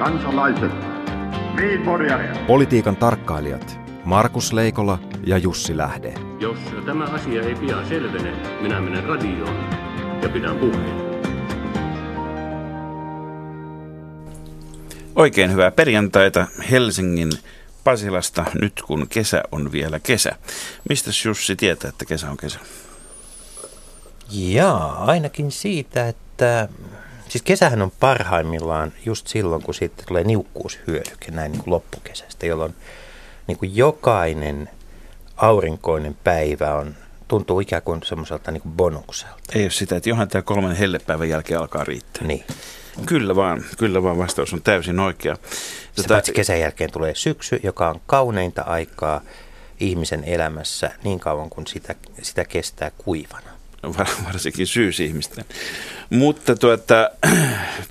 kansalaiset, Politiikan tarkkailijat Markus Leikola ja Jussi Lähde. Jos tämä asia ei pian selvene, minä menen radioon ja pidän puheen. Oikein hyvää perjantaita Helsingin Pasilasta nyt kun kesä on vielä kesä. Mistä Jussi tietää, että kesä on kesä? Jaa, ainakin siitä, että siis kesähän on parhaimmillaan just silloin, kun siitä tulee niukkuushyödyke näin niin kuin loppukesästä, jolloin niin kuin jokainen aurinkoinen päivä on, tuntuu ikään kuin semmoiselta niin kuin bonukselta. Ei ole sitä, että johan tämä kolmen hellepäivän jälkeen alkaa riittää. Niin. Kyllä vaan, kyllä vaan vastaus on täysin oikea. Sitä paitsi kesän jälkeen tulee syksy, joka on kauneinta aikaa ihmisen elämässä niin kauan kuin sitä, sitä kestää kuivana. Varsinkin syysihmisten. Mutta tuota,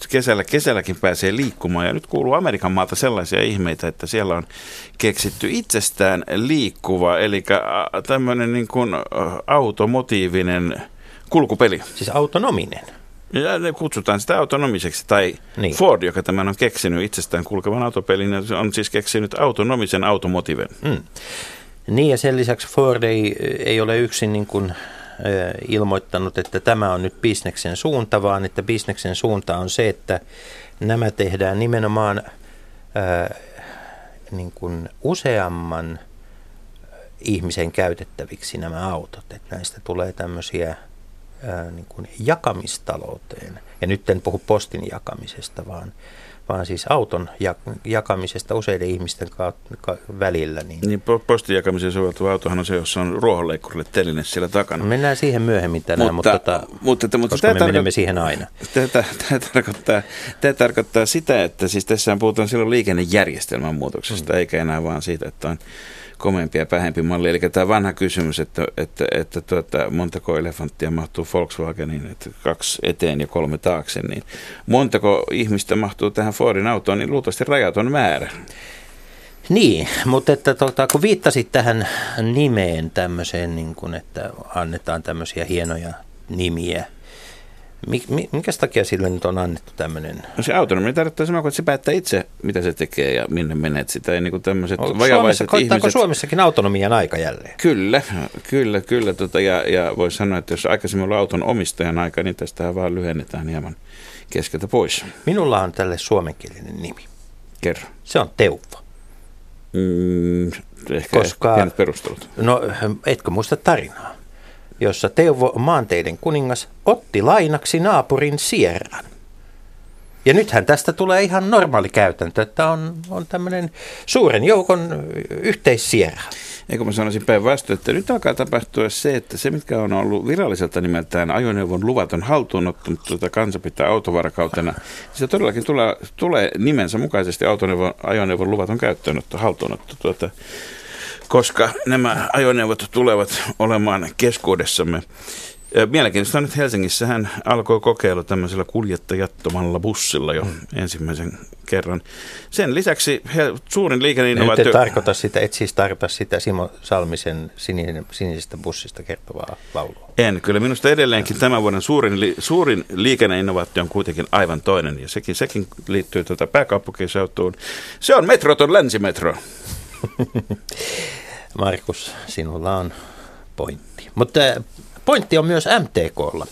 kesällä, kesälläkin pääsee liikkumaan ja nyt kuuluu Amerikan maalta sellaisia ihmeitä, että siellä on keksitty itsestään liikkuva, eli tämmöinen niin kuin automotiivinen kulkupeli. Siis autonominen. Ja ne kutsutaan sitä autonomiseksi, tai niin. Ford, joka tämän on keksinyt itsestään kulkevan autopelin, on siis keksinyt autonomisen automotiven. Mm. Niin ja sen lisäksi Ford ei, ei ole yksin niin kuin ilmoittanut, että tämä on nyt bisneksen suunta, vaan että bisneksen suunta on se, että nämä tehdään nimenomaan ää, niin kuin useamman ihmisen käytettäviksi nämä autot. Että näistä tulee tämmöisiä niin kuin jakamistalouteen. Ja nyt en puhu postin jakamisesta, vaan vaan siis auton jakamisesta useiden ihmisten välillä. Niin, niin postin jakamiseen soveltuva autohan on se, jossa on ruohonleikkurille teline siellä takana. Mennään siihen myöhemmin tänään, mutta, mutta, tota, mutta, mutta, mutta koska me tarko- menemme siihen aina. Tämä, tämä, tarkoittaa, tämä tarkoittaa sitä, että siis tässä puhutaan silloin liikennejärjestelmän muutoksesta, mm. eikä enää vaan siitä, että on komeampi ja pähempi malli. Eli tämä vanha kysymys, että, että, että tuota, montako elefanttia mahtuu Volkswageniin, että kaksi eteen ja kolme taakse, niin montako ihmistä mahtuu tähän Fordin autoon, niin luultavasti rajaton määrä. Niin, mutta että tota, kun viittasit tähän nimeen tämmöiseen, niin kun, että annetaan tämmöisiä hienoja nimiä – Minkä takia sille nyt on annettu tämmöinen? No se autonomia tarkoittaa sama kuin, että se päättää itse, mitä se tekee ja minne menet sitä. Ei niin tämmöiset Suomessa, ihmiset... Suomessakin autonomian aika jälleen? Kyllä, kyllä, kyllä. Tota, ja, ja voisi sanoa, että jos aikaisemmin oli auton omistajan aika, niin tästä vaan lyhennetään hieman keskeltä pois. Minulla on tälle suomenkielinen nimi. Kerro. Se on Teuvo. Mm, ehkä Koska, perustelut. No, etkö muista tarinaa? Jossa Teuvo maanteiden kuningas otti lainaksi naapurin sierran. Ja nythän tästä tulee ihan normaali käytäntö, että on, on tämmöinen suuren joukon yhteissierra. Eikö mä sanoisin päinvastoin, että nyt alkaa tapahtua se, että se mitkä on ollut viralliselta nimeltään ajoneuvon luvaton haltuunotto, mutta tuota kansa pitää autovarakautena, se todellakin tulee, tulee nimensä mukaisesti ajoneuvon luvaton käyttöönotto, haltuunotto. Tuota, koska nämä ajoneuvot tulevat olemaan keskuudessamme. Mielenkiintoista on, että Helsingissä hän alkoi kokeilu tämmöisellä kuljettajattomalla bussilla jo mm. ensimmäisen kerran. Sen lisäksi he, suurin liikenneinnovaatio... Nyt et tarkoita sitä, et siis tarkoita sitä Simo Salmisen sininen, sinisestä bussista kertovaa laulua. En, kyllä minusta edelleenkin tämän vuoden suurin, li, suurin liikenneinnovaatio on kuitenkin aivan toinen, ja sekin, sekin liittyy tuota pääkaupunkiseutuun. Se on Metroton länsimetro. Markus, sinulla on pointti. Mutta äh, pointti on myös MTKlla.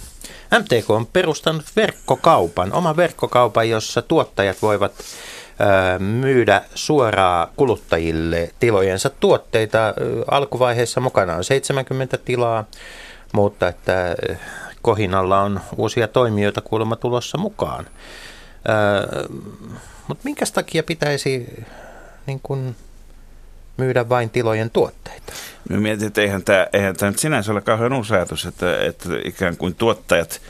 MTK on perustanut verkkokaupan, oma verkkokaupan, jossa tuottajat voivat äh, myydä suoraan kuluttajille tilojensa tuotteita. Äh, alkuvaiheessa mukana on 70 tilaa, mutta että kohinalla on uusia toimijoita kuulemma tulossa mukaan. Mutta minkä takia pitäisi niin kun, myydä vain tilojen tuotteita. Mä mietin, että eihän tämä, eihän tämä nyt sinänsä ole kauhean uusi ajatus, että, että ikään kuin tuottajat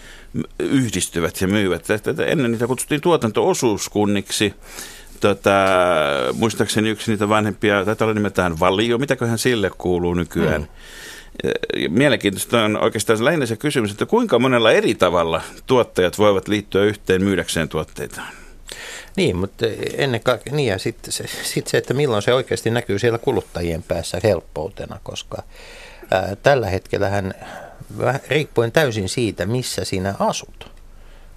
yhdistyvät ja myyvät. Että, että ennen niitä kutsuttiin tuotanto-osuuskunniksi. Tota, muistaakseni yksi niitä vanhempia, taitaa olla nimeltään Valio, mitäköhän sille kuuluu nykyään. Hmm. Mielenkiintoista on oikeastaan lähinnä se kysymys, että kuinka monella eri tavalla tuottajat voivat liittyä yhteen myydäkseen tuotteitaan. Niin, mutta ennen kaikkea, niin ja sitten se, sit se, että milloin se oikeasti näkyy siellä kuluttajien päässä helppoutena, koska ää, tällä hetkellähän riippuen täysin siitä, missä sinä asut,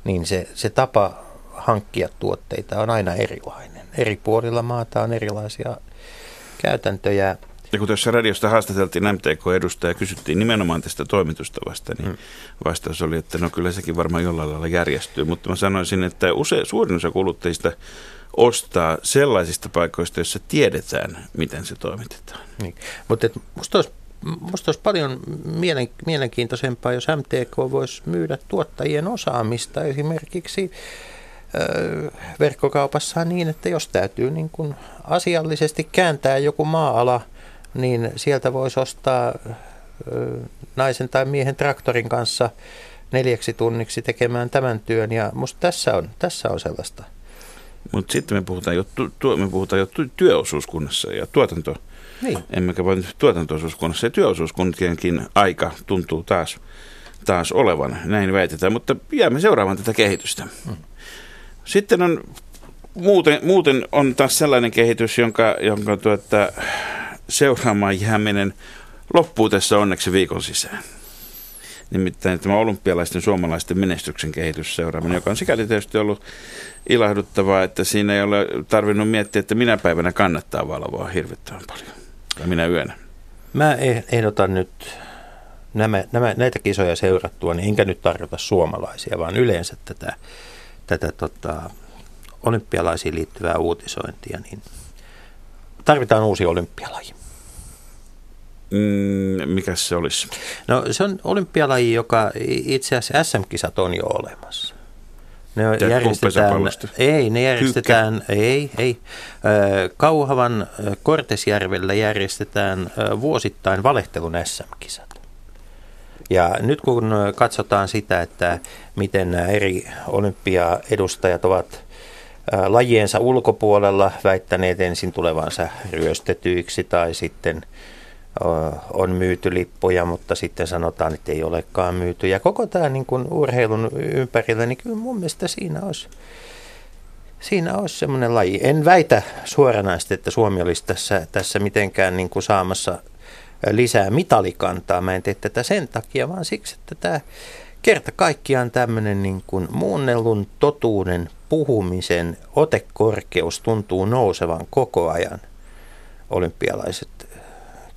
niin se, se tapa hankkia tuotteita on aina erilainen. Eri puolilla maata on erilaisia käytäntöjä. Ja kun tuossa radiosta haastateltiin MTK-edustajaa ja kysyttiin nimenomaan tästä toimitustavasta, niin hmm. vastaus oli, että no kyllä sekin varmaan jollain lailla järjestyy. Mutta mä sanoisin, että use, suurin osa kuluttajista ostaa sellaisista paikoista, joissa tiedetään, miten se toimitetaan. Niin. Mutta musta olisi, musta olisi paljon mielen, mielenkiintoisempaa, jos MTK voisi myydä tuottajien osaamista esimerkiksi verkkokaupassa niin, että jos täytyy niin kuin asiallisesti kääntää joku maa-ala, niin sieltä voisi ostaa naisen tai miehen traktorin kanssa neljäksi tunniksi tekemään tämän työn. Ja musta tässä on, tässä on sellaista. Mutta sitten me puhutaan jo, tu, me puhutaan jo työosuuskunnassa ja tuotanto, niin. emmekä vain tuotantoosuuskunnassa. Ja työosuuskuntienkin aika tuntuu taas, taas olevan, näin väitetään. Mutta jäämme seuraamaan tätä kehitystä. Hmm. Sitten on muuten, muuten on taas sellainen kehitys, jonka, jonka tuota, seuraamaan jääminen loppuu tässä onneksi viikon sisään. Nimittäin tämä olympialaisten suomalaisten menestyksen kehitys seuraaminen, joka on sikäli tietysti ollut ilahduttavaa, että siinä ei ole tarvinnut miettiä, että minä päivänä kannattaa valvoa hirvittävän paljon. Tai minä yönä. Mä eh- ehdotan nyt nämä, nämä, näitä kisoja seurattua, niin enkä nyt tarjota suomalaisia, vaan yleensä tätä tätä tota, olympialaisiin liittyvää uutisointia, niin tarvitaan uusi olympialaji. Mm, mikä se olisi? No se on olympialaji, joka itse asiassa SM-kisat on jo olemassa. Ne järjestetään, ei, ne järjestetään, Kyykkä. ei, ei. Kauhavan Kortesjärvellä järjestetään vuosittain valehtelun SM-kisat. Ja nyt kun katsotaan sitä, että miten nämä eri olympiaedustajat ovat lajiensa ulkopuolella väittäneet ensin tulevansa ryöstetyiksi tai sitten on myyty lippuja, mutta sitten sanotaan, että ei olekaan myyty. Ja koko tämä niin kuin urheilun ympärillä, niin kyllä mun mielestä siinä olisi, siinä olisi semmoinen laji. En väitä suoranaisesti, että Suomi olisi tässä, tässä mitenkään niin kuin saamassa lisää mitalikantaa. Mä en tee tätä sen takia, vaan siksi, että tämä kerta kaikkiaan tämmöinen niin kuin muunnellun totuuden puhumisen otekorkeus tuntuu nousevan koko ajan olympialaiset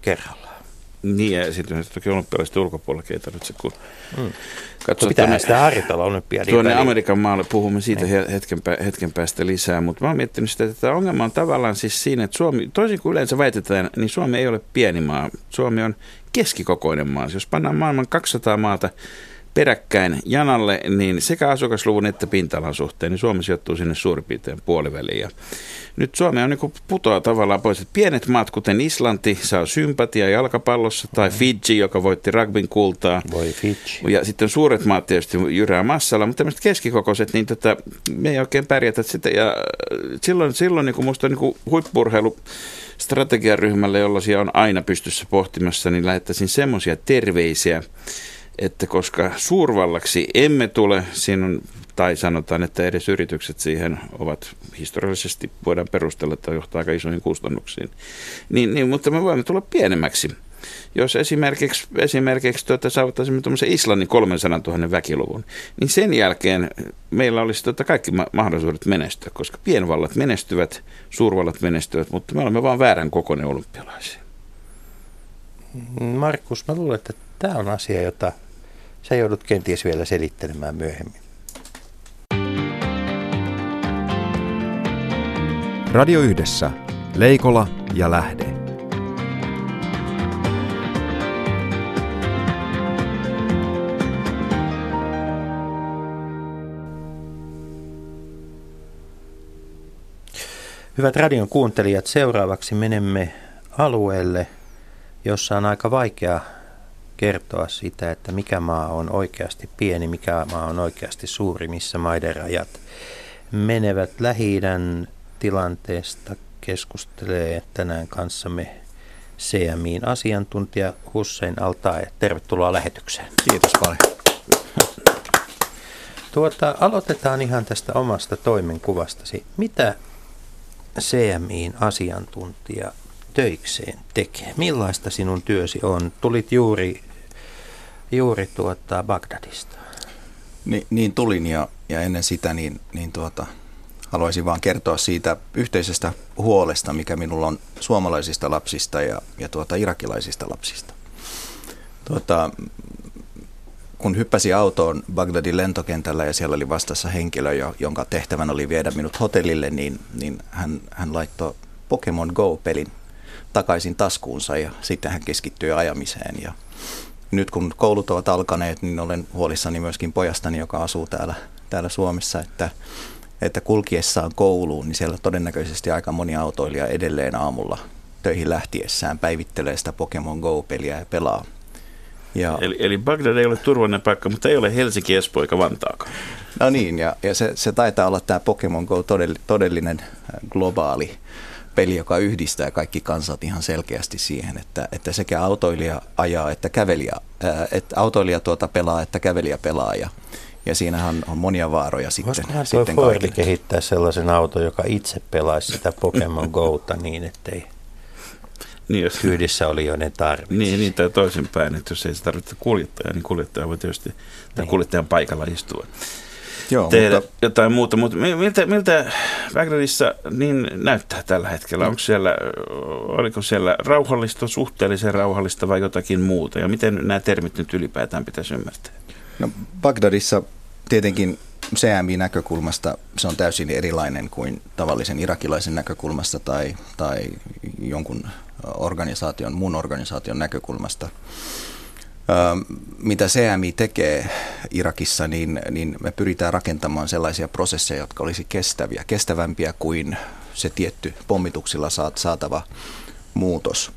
kerralla. Niin, ja sitten toki olympialaisten ulkopuolella ei tarvitse, kun mm. katsoo pitää tuonne, sitä harjoitella olympiadin Tuonne väliin. Amerikan maalle puhumme siitä niin. hetken, hetken päästä lisää, mutta mä oon miettinyt sitä, että tämä ongelma on tavallaan siis siinä, että Suomi, toisin kuin yleensä väitetään, niin Suomi ei ole pieni maa. Suomi on keskikokoinen maa. Jos pannaan maailman 200 maata peräkkäin janalle, niin sekä asukasluvun että pinta-alan suhteen, niin Suomi sijoittuu sinne suurin piirtein puoliväliin. Ja nyt Suomi on niin putoa tavallaan pois, että pienet maat, kuten Islanti, saa sympatia jalkapallossa, tai mm. Fiji, joka voitti rugbyn kultaa. Voi Fiji. Ja sitten suuret maat tietysti jyrää massalla, mutta tämmöiset keskikokoiset, niin tota, me ei oikein pärjätä sitä. Ja silloin, silloin niin musta niin huippurheilu strategiaryhmälle, jolla on aina pystyssä pohtimassa, niin lähettäisin semmoisia terveisiä, että koska suurvallaksi emme tule, siinä on, tai sanotaan, että edes yritykset siihen ovat historiallisesti, voidaan perustella, että johtaa aika isoihin kustannuksiin, niin, niin, mutta me voimme tulla pienemmäksi. Jos esimerkiksi, esimerkiksi tuota, saavuttaisimme tuommoisen Islannin 300 000 väkiluvun, niin sen jälkeen meillä olisi tuota kaikki ma- mahdollisuudet menestyä, koska pienvallat menestyvät, suurvallat menestyvät, mutta me olemme vain väärän kokoinen olympialaisia. Markus, mä luulen, että tämä on asia, jota sä joudut kenties vielä selittelemään myöhemmin. Radio Yhdessä. Leikola ja Lähde. Hyvät radion kuuntelijat, seuraavaksi menemme alueelle, jossa on aika vaikea kertoa sitä, että mikä maa on oikeasti pieni, mikä maa on oikeasti suuri, missä maiden rajat menevät. lähi tilanteesta keskustelee tänään kanssamme CMIin asiantuntija Hussein Altae. Tervetuloa lähetykseen. Kiitos paljon. Tuota, aloitetaan ihan tästä omasta toimenkuvastasi. Mitä CMIin asiantuntija töikseen tekee? Millaista sinun työsi on? Tulit juuri, juuri tuota Bagdadista. Ni, niin tulin ja, ja ennen sitä niin, niin tuota, haluaisin vaan kertoa siitä yhteisestä huolesta, mikä minulla on suomalaisista lapsista ja, ja tuota, irakilaisista lapsista. Tuota, kun hyppäsi autoon Bagdadin lentokentällä ja siellä oli vastassa henkilö, jonka tehtävän oli viedä minut hotellille, niin, niin hän, hän laittoi Pokemon Go-pelin takaisin taskuunsa ja sitten hän keskittyi ajamiseen. Ja nyt kun koulut ovat alkaneet, niin olen huolissani myöskin pojastani, joka asuu täällä, täällä Suomessa, että, että kulkiessaan kouluun, niin siellä todennäköisesti aika moni autoilija edelleen aamulla töihin lähtiessään päivittelee sitä Pokemon Go-peliä ja pelaa ja. Eli, eli Bagdad ei ole turvallinen paikka, mutta ei ole Helsinki, Espoo eikä Vantaakaan. No niin, ja, ja se, se taitaa olla tämä Pokemon Go todellinen äh, globaali peli, joka yhdistää kaikki kansat ihan selkeästi siihen, että, että sekä autoilija ajaa että kävelijä, ää, että autoilija tuota pelaa että kävelijä pelaa ja, ja siinähän on monia vaaroja sitten. Voisikohan sitten Ford kehittää sellaisen auton, joka itse pelaisi sitä Pokemon Gota niin, ettei niin, jos, kyydissä olijoiden tarvitse. Niin, niin tai toisinpäin, että jos ei se tarvitse kuljettajaa, niin kuljettaja voi tietysti niin. kuljettajan paikalla istua. Joo, tehdä mutta... jotain muuta, mutta miltä, miltä Bagdadissa niin näyttää tällä hetkellä? Onko siellä, oliko siellä rauhallista, suhteellisen rauhallista vai jotakin muuta? Ja miten nämä termit nyt ylipäätään pitäisi ymmärtää? No Bagdadissa tietenkin CMI-näkökulmasta se on täysin erilainen kuin tavallisen irakilaisen näkökulmasta tai, tai jonkun organisaation, muun organisaation näkökulmasta. Mitä CMI tekee Irakissa, niin, niin me pyritään rakentamaan sellaisia prosesseja, jotka olisi kestäviä, kestävämpiä kuin se tietty pommituksilla saatava muutos.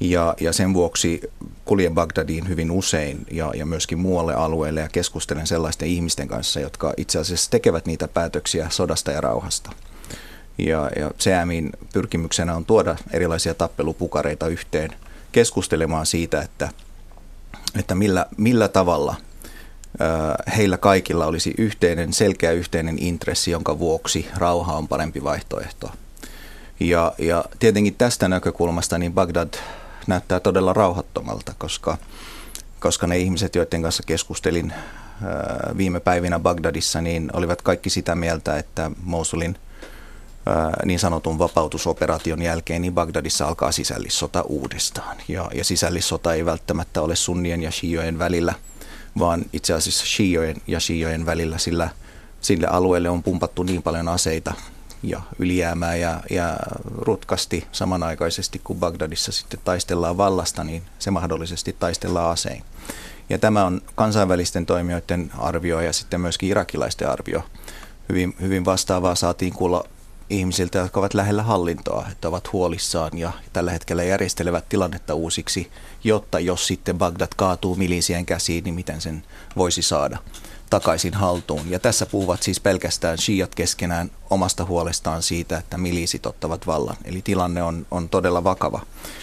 Ja, ja sen vuoksi kuljen Bagdadiin hyvin usein ja, ja myöskin muualle alueelle ja keskustelen sellaisten ihmisten kanssa, jotka itse asiassa tekevät niitä päätöksiä sodasta ja rauhasta. Ja, ja CMin pyrkimyksenä on tuoda erilaisia tappelupukareita yhteen keskustelemaan siitä, että, että millä, millä tavalla heillä kaikilla olisi yhteinen, selkeä yhteinen intressi, jonka vuoksi rauha on parempi vaihtoehto. Ja, ja tietenkin tästä näkökulmasta niin Bagdad näyttää todella rauhattomalta, koska, koska ne ihmiset, joiden kanssa keskustelin viime päivinä Bagdadissa, niin olivat kaikki sitä mieltä, että Mosulin niin sanotun vapautusoperaation jälkeen, niin Bagdadissa alkaa sisällissota uudestaan. Ja, ja sisällissota ei välttämättä ole sunnien ja shiojen välillä, vaan itse asiassa shiojen ja shiojen välillä, sillä sille alueelle on pumpattu niin paljon aseita ja ylijäämää ja, ja rutkasti samanaikaisesti, kun Bagdadissa sitten taistellaan vallasta, niin se mahdollisesti taistellaan asein. Ja tämä on kansainvälisten toimijoiden arvio ja sitten myöskin irakilaisten arvio. Hyvin, hyvin vastaavaa saatiin kuulla ihmisiltä, jotka ovat lähellä hallintoa, että ovat huolissaan ja tällä hetkellä järjestelevät tilannetta uusiksi, jotta jos sitten Bagdad kaatuu milisien käsiin, niin miten sen voisi saada takaisin haltuun. Ja tässä puhuvat siis pelkästään shiat keskenään omasta huolestaan siitä, että milisit ottavat vallan. Eli tilanne on, on todella vakava.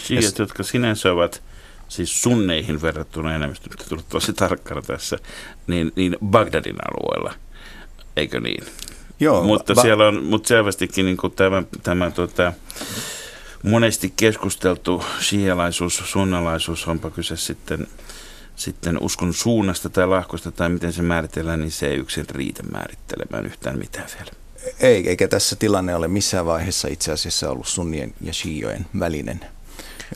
Shiat, ja, jotka sinänsä ovat siis sunneihin verrattuna enemmistö, nyt tosi tarkkana tässä, niin, niin Bagdadin alueella, eikö niin? Joo, mutta va- siellä on mutta selvästikin niin kuin tämä, tämä tuota, monesti keskusteltu shialaisuus, sunnalaisuus, onpa kyse sitten, sitten uskon suunnasta tai lahkosta tai miten se määritellään, niin se ei yksin riitä määrittelemään yhtään mitään vielä. Ei, eikä tässä tilanne ole missään vaiheessa itse asiassa ollut sunnien ja shiojen välinen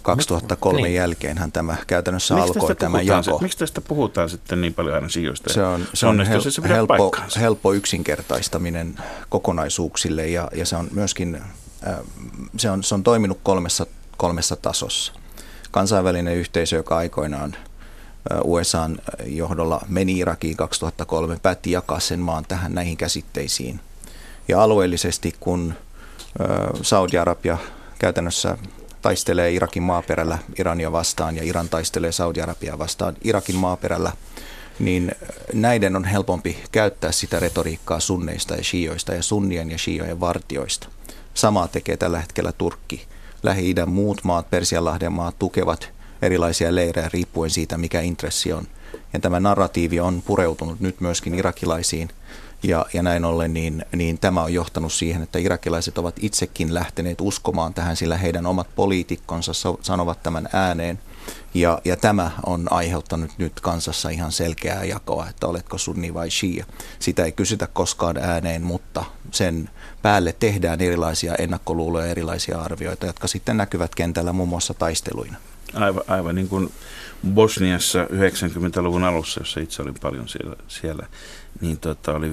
2003 niin. jälkeenhän tämä käytännössä miksi alkoi tämä jako. miksi tästä puhutaan sitten niin paljon aina sijoista? Se on, se on hel, se helppo, helppo yksinkertaistaminen kokonaisuuksille ja, ja se on myöskin äh, se on, se on toiminut kolmessa, kolmessa tasossa. Kansainvälinen yhteisö, joka aikoinaan äh, USAn johdolla meni Irakiin 2003, päätti jakaa sen maan tähän näihin käsitteisiin. Ja alueellisesti, kun äh, Saudi-Arabia käytännössä taistelee Irakin maaperällä Irania vastaan ja Iran taistelee Saudi-Arabiaa vastaan Irakin maaperällä, niin näiden on helpompi käyttää sitä retoriikkaa sunneista ja shioista ja sunnien ja shiojen vartioista. Samaa tekee tällä hetkellä Turkki. Lähi-idän muut maat, Persianlahden maat tukevat erilaisia leirejä riippuen siitä, mikä intressi on. Ja tämä narratiivi on pureutunut nyt myöskin irakilaisiin – ja, ja näin ollen niin, niin tämä on johtanut siihen, että irakilaiset ovat itsekin lähteneet uskomaan tähän, sillä heidän omat poliitikkonsa sanovat tämän ääneen. Ja, ja tämä on aiheuttanut nyt kansassa ihan selkeää jakoa, että oletko sunni vai shia. Sitä ei kysytä koskaan ääneen, mutta sen päälle tehdään erilaisia ennakkoluuloja, erilaisia arvioita, jotka sitten näkyvät kentällä muun muassa taisteluina. Aivan, aivan niin kuin Bosniassa 90-luvun alussa, jossa itse olin paljon siellä, siellä niin tota, oli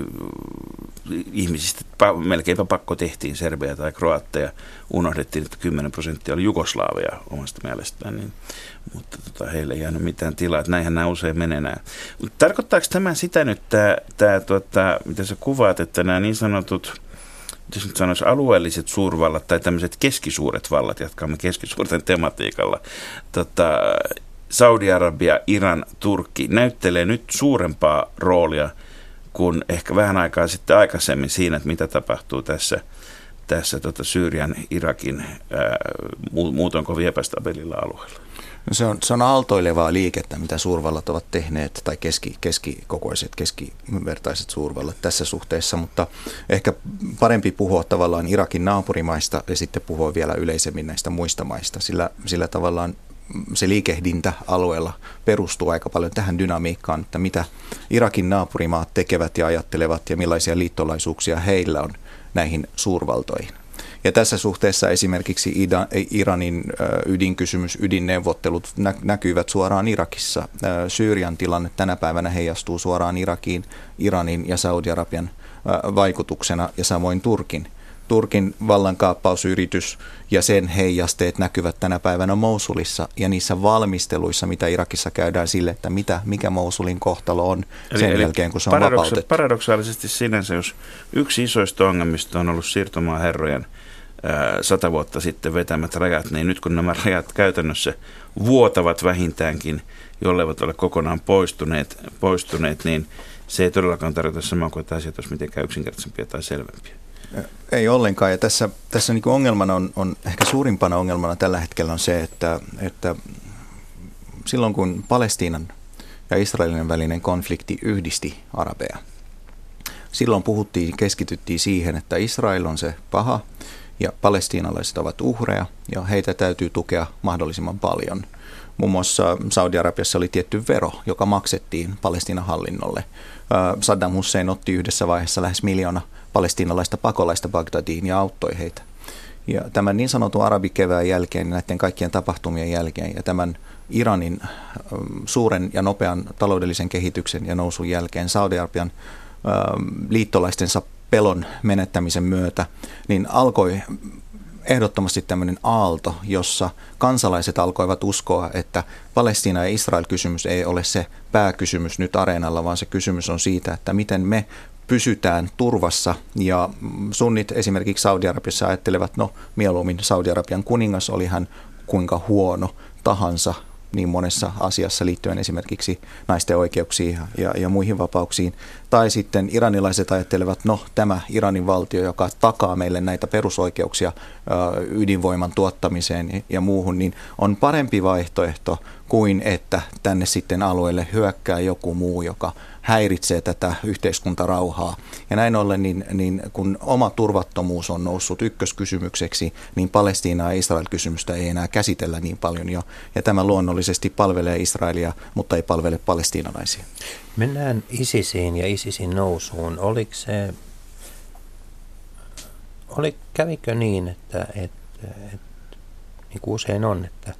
ihmisistä melkeinpä pakko tehtiin Serbia tai Kroatteja. Unohdettiin, että 10 prosenttia oli Jugoslaavia omasta mielestään, niin, mutta tota, heille ei jäänyt mitään tilaa. Että näinhän nämä usein. Mutta tarkoittaako tämä sitä nyt, tämä, tämä, tota, mitä sä kuvaat, että nämä niin sanotut jos nyt sanoisi alueelliset suurvallat tai tämmöiset keskisuuret vallat, jatkamme keskisuurten tematiikalla, tota, Saudi-Arabia, Iran, Turkki näyttelee nyt suurempaa roolia kuin ehkä vähän aikaa sitten aikaisemmin siinä, että mitä tapahtuu tässä, tässä tota Syyrian, Irakin ää, muutoin kovin epästabiililla alueella. No se, on, se on aaltoilevaa liikettä, mitä suurvallat ovat tehneet, tai keski, keskikokoiset, keskivertaiset suurvallat tässä suhteessa, mutta ehkä parempi puhua tavallaan Irakin naapurimaista ja sitten puhua vielä yleisemmin näistä muista maista, sillä, sillä tavallaan se liikehdintä alueella perustuu aika paljon tähän dynamiikkaan, että mitä Irakin naapurimaat tekevät ja ajattelevat ja millaisia liittolaisuuksia heillä on näihin suurvaltoihin. Ja tässä suhteessa esimerkiksi Iranin ydinkysymys, ydinneuvottelut näkyvät suoraan Irakissa. Syyrian tilanne tänä päivänä heijastuu suoraan Irakiin, Iranin ja Saudi-Arabian vaikutuksena ja samoin Turkin – Turkin vallankaappausyritys ja sen heijasteet näkyvät tänä päivänä Mousulissa ja niissä valmisteluissa, mitä Irakissa käydään sille, että mitä, mikä Mousulin kohtalo on sen eli, jälkeen, kun se on paradoksa- vapautettu. Paradoksaalisesti sinänsä, jos yksi isoista ongelmista on ollut siirtomaan herrojen sata vuotta sitten vetämät rajat, niin nyt kun nämä rajat käytännössä vuotavat vähintäänkin, jolleivät ole kokonaan poistuneet, poistuneet niin se ei todellakaan tarkoita samaa kuin, että asiat olisi mitenkään yksinkertaisempia tai selvempiä. Ei ollenkaan. Ja tässä, tässä niin ongelmana on, on, ehkä suurimpana ongelmana tällä hetkellä on se, että, että silloin kun Palestiinan ja Israelin välinen konflikti yhdisti arabeja, silloin puhuttiin, keskityttiin siihen, että Israel on se paha ja palestiinalaiset ovat uhreja ja heitä täytyy tukea mahdollisimman paljon. Muun muassa Saudi-Arabiassa oli tietty vero, joka maksettiin Palestiinan hallinnolle. Saddam Hussein otti yhdessä vaiheessa lähes miljoona palestiinalaista pakolaista Bagdadiin ja auttoi heitä. Ja tämän niin sanotun arabikevään jälkeen, näiden kaikkien tapahtumien jälkeen ja tämän Iranin suuren ja nopean taloudellisen kehityksen ja nousun jälkeen Saudi-Arabian liittolaistensa pelon menettämisen myötä, niin alkoi ehdottomasti tämmöinen aalto, jossa kansalaiset alkoivat uskoa, että Palestiina ja Israel-kysymys ei ole se pääkysymys nyt areenalla, vaan se kysymys on siitä, että miten me pysytään turvassa. Ja sunnit esimerkiksi Saudi-Arabiassa ajattelevat, no mieluummin Saudi-Arabian kuningas oli hän kuinka huono tahansa niin monessa asiassa liittyen esimerkiksi naisten oikeuksiin ja, ja muihin vapauksiin. Tai sitten iranilaiset ajattelevat, no tämä Iranin valtio, joka takaa meille näitä perusoikeuksia ydinvoiman tuottamiseen ja muuhun, niin on parempi vaihtoehto kuin että tänne sitten alueelle hyökkää joku muu, joka häiritsee tätä yhteiskuntarauhaa. Ja näin ollen, niin, niin kun oma turvattomuus on noussut ykköskysymykseksi, niin Palestiina ja Israel-kysymystä ei enää käsitellä niin paljon jo. Ja tämä luonnollisesti palvelee Israelia, mutta ei palvele palestiinalaisia. Mennään ISISiin ja ISISin nousuun. Oliko se, oli, kävikö niin, että, että, että niin kuin usein on, että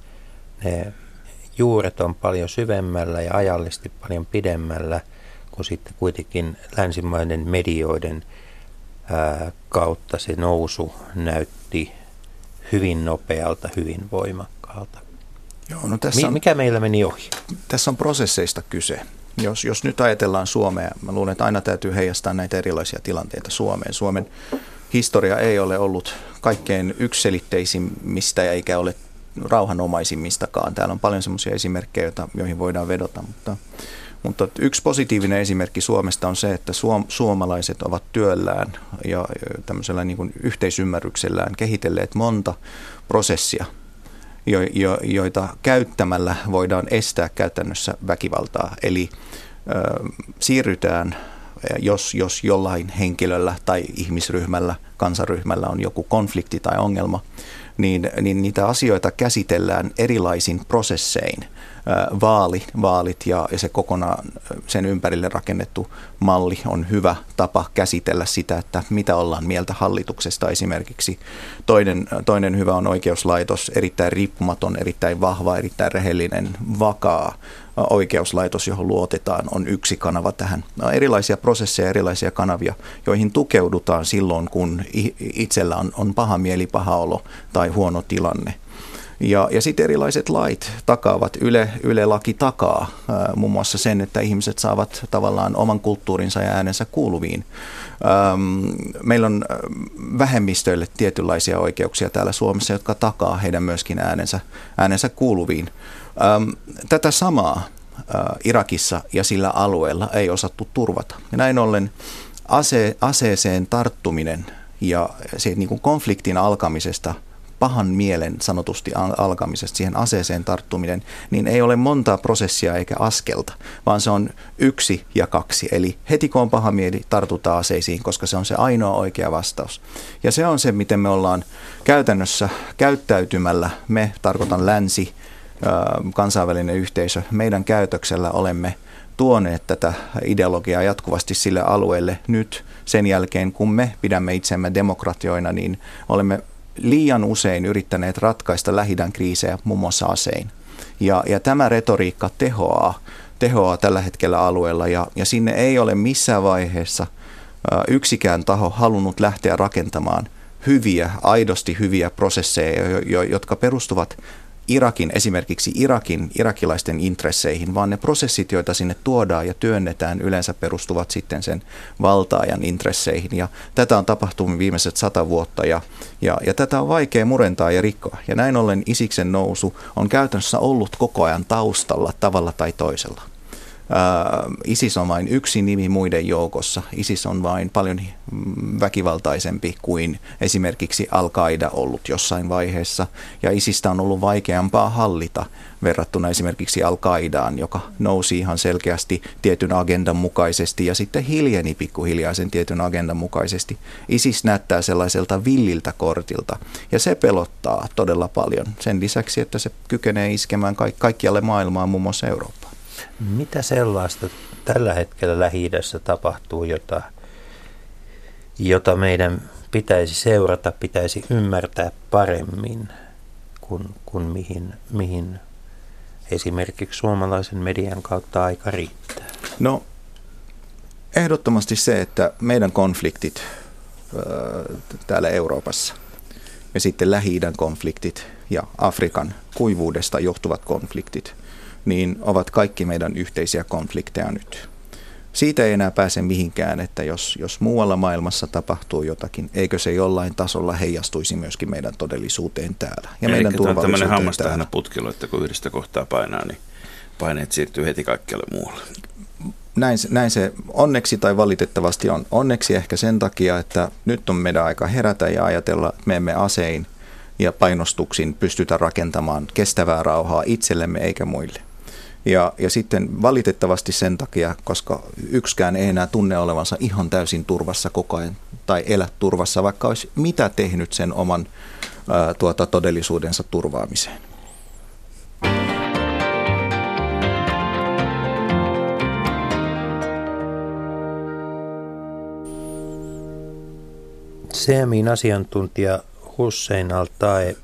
ne juuret on paljon syvemmällä ja ajallisesti paljon pidemmällä – kun sitten kuitenkin länsimaiden medioiden ää, kautta se nousu näytti hyvin nopealta, hyvin voimakkaalta. Joo, no tässä on, Mikä meillä meni ohi? Tässä on prosesseista kyse. Jos, jos nyt ajatellaan Suomea, mä luulen, että aina täytyy heijastaa näitä erilaisia tilanteita Suomeen. Suomen historia ei ole ollut kaikkein yksiselitteisimmistä eikä ole rauhanomaisimmistakaan. Täällä on paljon semmoisia esimerkkejä, joihin voidaan vedota, mutta mutta yksi positiivinen esimerkki Suomesta on se, että suom- suomalaiset ovat työllään ja tämmöisellä niin kuin yhteisymmärryksellään kehitelleet monta prosessia, jo, jo, joita käyttämällä voidaan estää käytännössä väkivaltaa. Eli ö, siirrytään, jos, jos jollain henkilöllä tai ihmisryhmällä, kansaryhmällä on joku konflikti tai ongelma, niin, niin niitä asioita käsitellään erilaisin prosessein vaali, vaalit ja, ja se kokonaan sen ympärille rakennettu malli on hyvä tapa käsitellä sitä, että mitä ollaan mieltä hallituksesta esimerkiksi. Toinen, toinen hyvä on oikeuslaitos, erittäin riippumaton, erittäin vahva, erittäin rehellinen, vakaa oikeuslaitos, johon luotetaan, on yksi kanava tähän. No, erilaisia prosesseja, erilaisia kanavia, joihin tukeudutaan silloin, kun itsellä on, on paha mieli, paha olo tai huono tilanne. Ja, ja sitten erilaiset lait takaavat, Yle, Yle-laki takaa ää, muun muassa sen, että ihmiset saavat tavallaan oman kulttuurinsa ja äänensä kuuluviin. Meillä on vähemmistöille tietynlaisia oikeuksia täällä Suomessa, jotka takaa heidän myöskin äänensä, äänensä kuuluviin. Tätä samaa Irakissa ja sillä alueella ei osattu turvata. Ja näin ollen ase, aseeseen tarttuminen ja se niin kuin konfliktin alkamisesta – pahan mielen sanotusti alkamisesta, siihen aseeseen tarttuminen, niin ei ole montaa prosessia eikä askelta, vaan se on yksi ja kaksi. Eli heti kun on paha mieli, tartutaan aseisiin, koska se on se ainoa oikea vastaus. Ja se on se, miten me ollaan käytännössä käyttäytymällä, me tarkoitan länsi, kansainvälinen yhteisö, meidän käytöksellä olemme tuoneet tätä ideologiaa jatkuvasti sille alueelle nyt sen jälkeen, kun me pidämme itsemme demokratioina, niin olemme liian usein yrittäneet ratkaista lähidän kriisejä muun muassa asein. Ja, ja tämä retoriikka tehoaa, tehoaa tällä hetkellä alueella ja, ja sinne ei ole missään vaiheessa yksikään taho halunnut lähteä rakentamaan hyviä, aidosti hyviä prosesseja, jotka perustuvat Irakin, esimerkiksi Irakin, irakilaisten intresseihin, vaan ne prosessit, joita sinne tuodaan ja työnnetään, yleensä perustuvat sitten sen valtaajan intresseihin. Ja tätä on tapahtunut viimeiset sata vuotta ja, ja, ja tätä on vaikea murentaa ja rikkoa. Ja näin ollen Isiksen nousu on käytännössä ollut koko ajan taustalla tavalla tai toisella. ISIS on vain yksi nimi muiden joukossa. ISIS on vain paljon väkivaltaisempi kuin esimerkiksi Al-Qaida ollut jossain vaiheessa. Ja ISISistä on ollut vaikeampaa hallita verrattuna esimerkiksi Al-Qaidaan, joka nousi ihan selkeästi tietyn agendan mukaisesti ja sitten hiljeni pikkuhiljaa sen tietyn agendan mukaisesti. ISIS näyttää sellaiselta villiltä kortilta ja se pelottaa todella paljon sen lisäksi, että se kykenee iskemään kaikkialle maailmaan, muun muassa Eurooppaan. Mitä sellaista tällä hetkellä lähi tapahtuu, jota, jota meidän pitäisi seurata, pitäisi ymmärtää paremmin kuin, kuin mihin, mihin esimerkiksi suomalaisen median kautta aika riittää? No ehdottomasti se, että meidän konfliktit täällä Euroopassa ja sitten lähi konfliktit ja Afrikan kuivuudesta johtuvat konfliktit – niin ovat kaikki meidän yhteisiä konflikteja nyt. Siitä ei enää pääse mihinkään, että jos, jos muualla maailmassa tapahtuu jotakin, eikö se jollain tasolla heijastuisi myöskin meidän todellisuuteen täällä ja Eli meidän turvallisuuteen on hammasta aina putkilla, että kun yhdestä kohtaa painaa, niin paineet siirtyy heti kaikkialle muualle. Näin, näin se onneksi tai valitettavasti on. Onneksi ehkä sen takia, että nyt on meidän aika herätä ja ajatella, että me emme asein ja painostuksin pystytä rakentamaan kestävää rauhaa itsellemme eikä muille. Ja, ja sitten valitettavasti sen takia, koska yksikään ei enää tunne olevansa ihan täysin turvassa koko ajan tai elä turvassa, vaikka olisi mitä tehnyt sen oman ää, tuota, todellisuudensa turvaamiseen. Seamin asiantuntija Hussein Altae,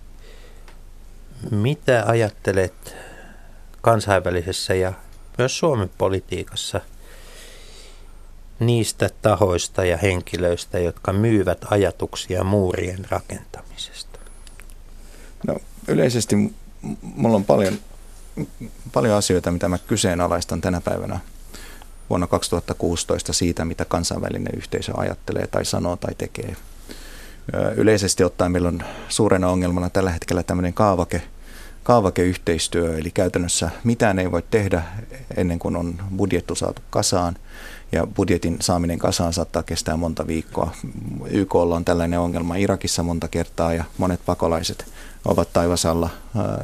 mitä ajattelet kansainvälisessä ja myös Suomen politiikassa niistä tahoista ja henkilöistä, jotka myyvät ajatuksia muurien rakentamisesta? No yleisesti mulla on paljon, paljon asioita, mitä mä kyseenalaistan tänä päivänä vuonna 2016 siitä, mitä kansainvälinen yhteisö ajattelee tai sanoo tai tekee. Yleisesti ottaen meillä on suurena ongelmana tällä hetkellä tämmöinen kaavake – kaavakeyhteistyö, eli käytännössä mitään ei voi tehdä ennen kuin on budjettu saatu kasaan, ja budjetin saaminen kasaan saattaa kestää monta viikkoa. YK on tällainen ongelma Irakissa monta kertaa, ja monet pakolaiset ovat taivasalla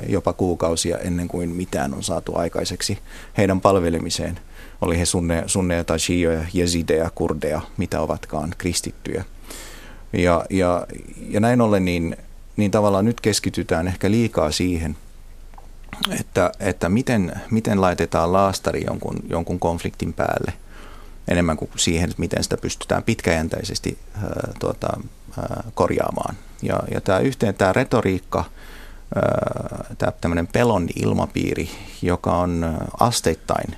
jopa kuukausia ennen kuin mitään on saatu aikaiseksi heidän palvelemiseen. Oli he sunne, sunneja tai shioja, jesideja, kurdeja, mitä ovatkaan kristittyjä. Ja, ja, ja näin ollen niin niin tavallaan nyt keskitytään ehkä liikaa siihen, että, että miten, miten laitetaan laastari jonkun, jonkun konfliktin päälle enemmän kuin siihen, että miten sitä pystytään pitkäjänteisesti ää, tuota, ää, korjaamaan. Ja, ja tämä yhteen tämä retoriikka, tämä tämmöinen pelon ilmapiiri, joka on asteittain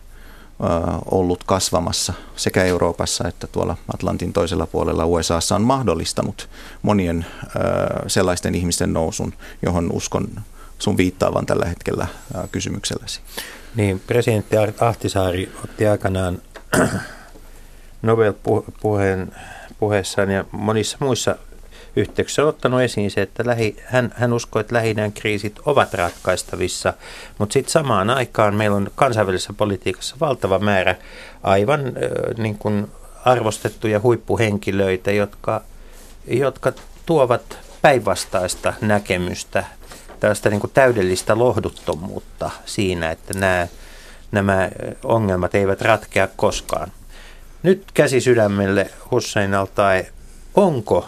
ollut kasvamassa sekä Euroopassa että tuolla Atlantin toisella puolella USAssa on mahdollistanut monien sellaisten ihmisten nousun, johon uskon sun viittaavan tällä hetkellä kysymykselläsi. Niin, presidentti Ahtisaari otti aikanaan Nobel-puheen puheessaan ja monissa muissa yhteyksissä on ottanut esiin se, että lähi, hän, hän uskoo, että lähi kriisit ovat ratkaistavissa, mutta sitten samaan aikaan meillä on kansainvälisessä politiikassa valtava määrä aivan äh, niin kuin arvostettuja huippuhenkilöitä, jotka, jotka tuovat päinvastaista näkemystä, tällaista niin kuin täydellistä lohduttomuutta siinä, että nämä, nämä ongelmat eivät ratkea koskaan. Nyt käsi sydämelle Hussein Altai, onko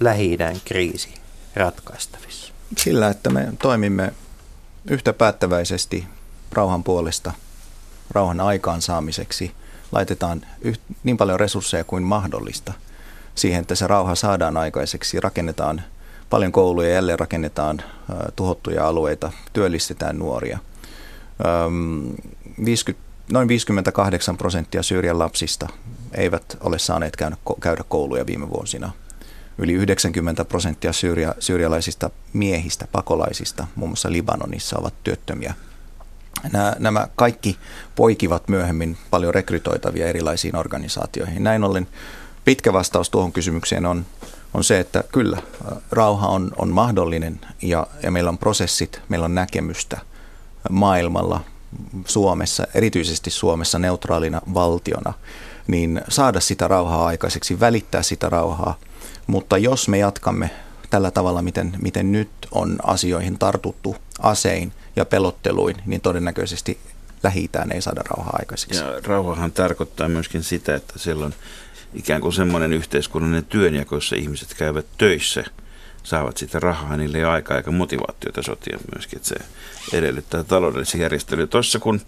lähi kriisi ratkaistavissa? Sillä, että me toimimme yhtä päättäväisesti rauhan puolesta rauhan aikaansaamiseksi. Laitetaan yht, niin paljon resursseja kuin mahdollista siihen, että se rauha saadaan aikaiseksi. Rakennetaan paljon kouluja, jälleen rakennetaan tuhottuja alueita, työllistetään nuoria. 50, noin 58 prosenttia Syyrian lapsista eivät ole saaneet käydä kouluja viime vuosina – yli 90 prosenttia syyria, syyrialaisista miehistä, pakolaisista, muun muassa Libanonissa, ovat työttömiä. Nämä, nämä kaikki poikivat myöhemmin paljon rekrytoitavia erilaisiin organisaatioihin. Näin ollen pitkä vastaus tuohon kysymykseen on, on se, että kyllä, rauha on, on mahdollinen ja, ja meillä on prosessit, meillä on näkemystä maailmalla, Suomessa, erityisesti Suomessa neutraalina valtiona, niin saada sitä rauhaa aikaiseksi, välittää sitä rauhaa – mutta jos me jatkamme tällä tavalla, miten, miten nyt on asioihin tartuttu asein ja pelotteluin, niin todennäköisesti lähi ei saada rauhaa aikaiseksi. Ja rauhahan tarkoittaa myöskin sitä, että siellä on ikään kuin semmoinen yhteiskunnallinen työnjako, jossa ihmiset käyvät töissä – saavat sitä rahaa, niille ei aikaa eikä motivaatiota sotia myöskin, että se edellyttää taloudellisia järjestelyjä. Tuossa kun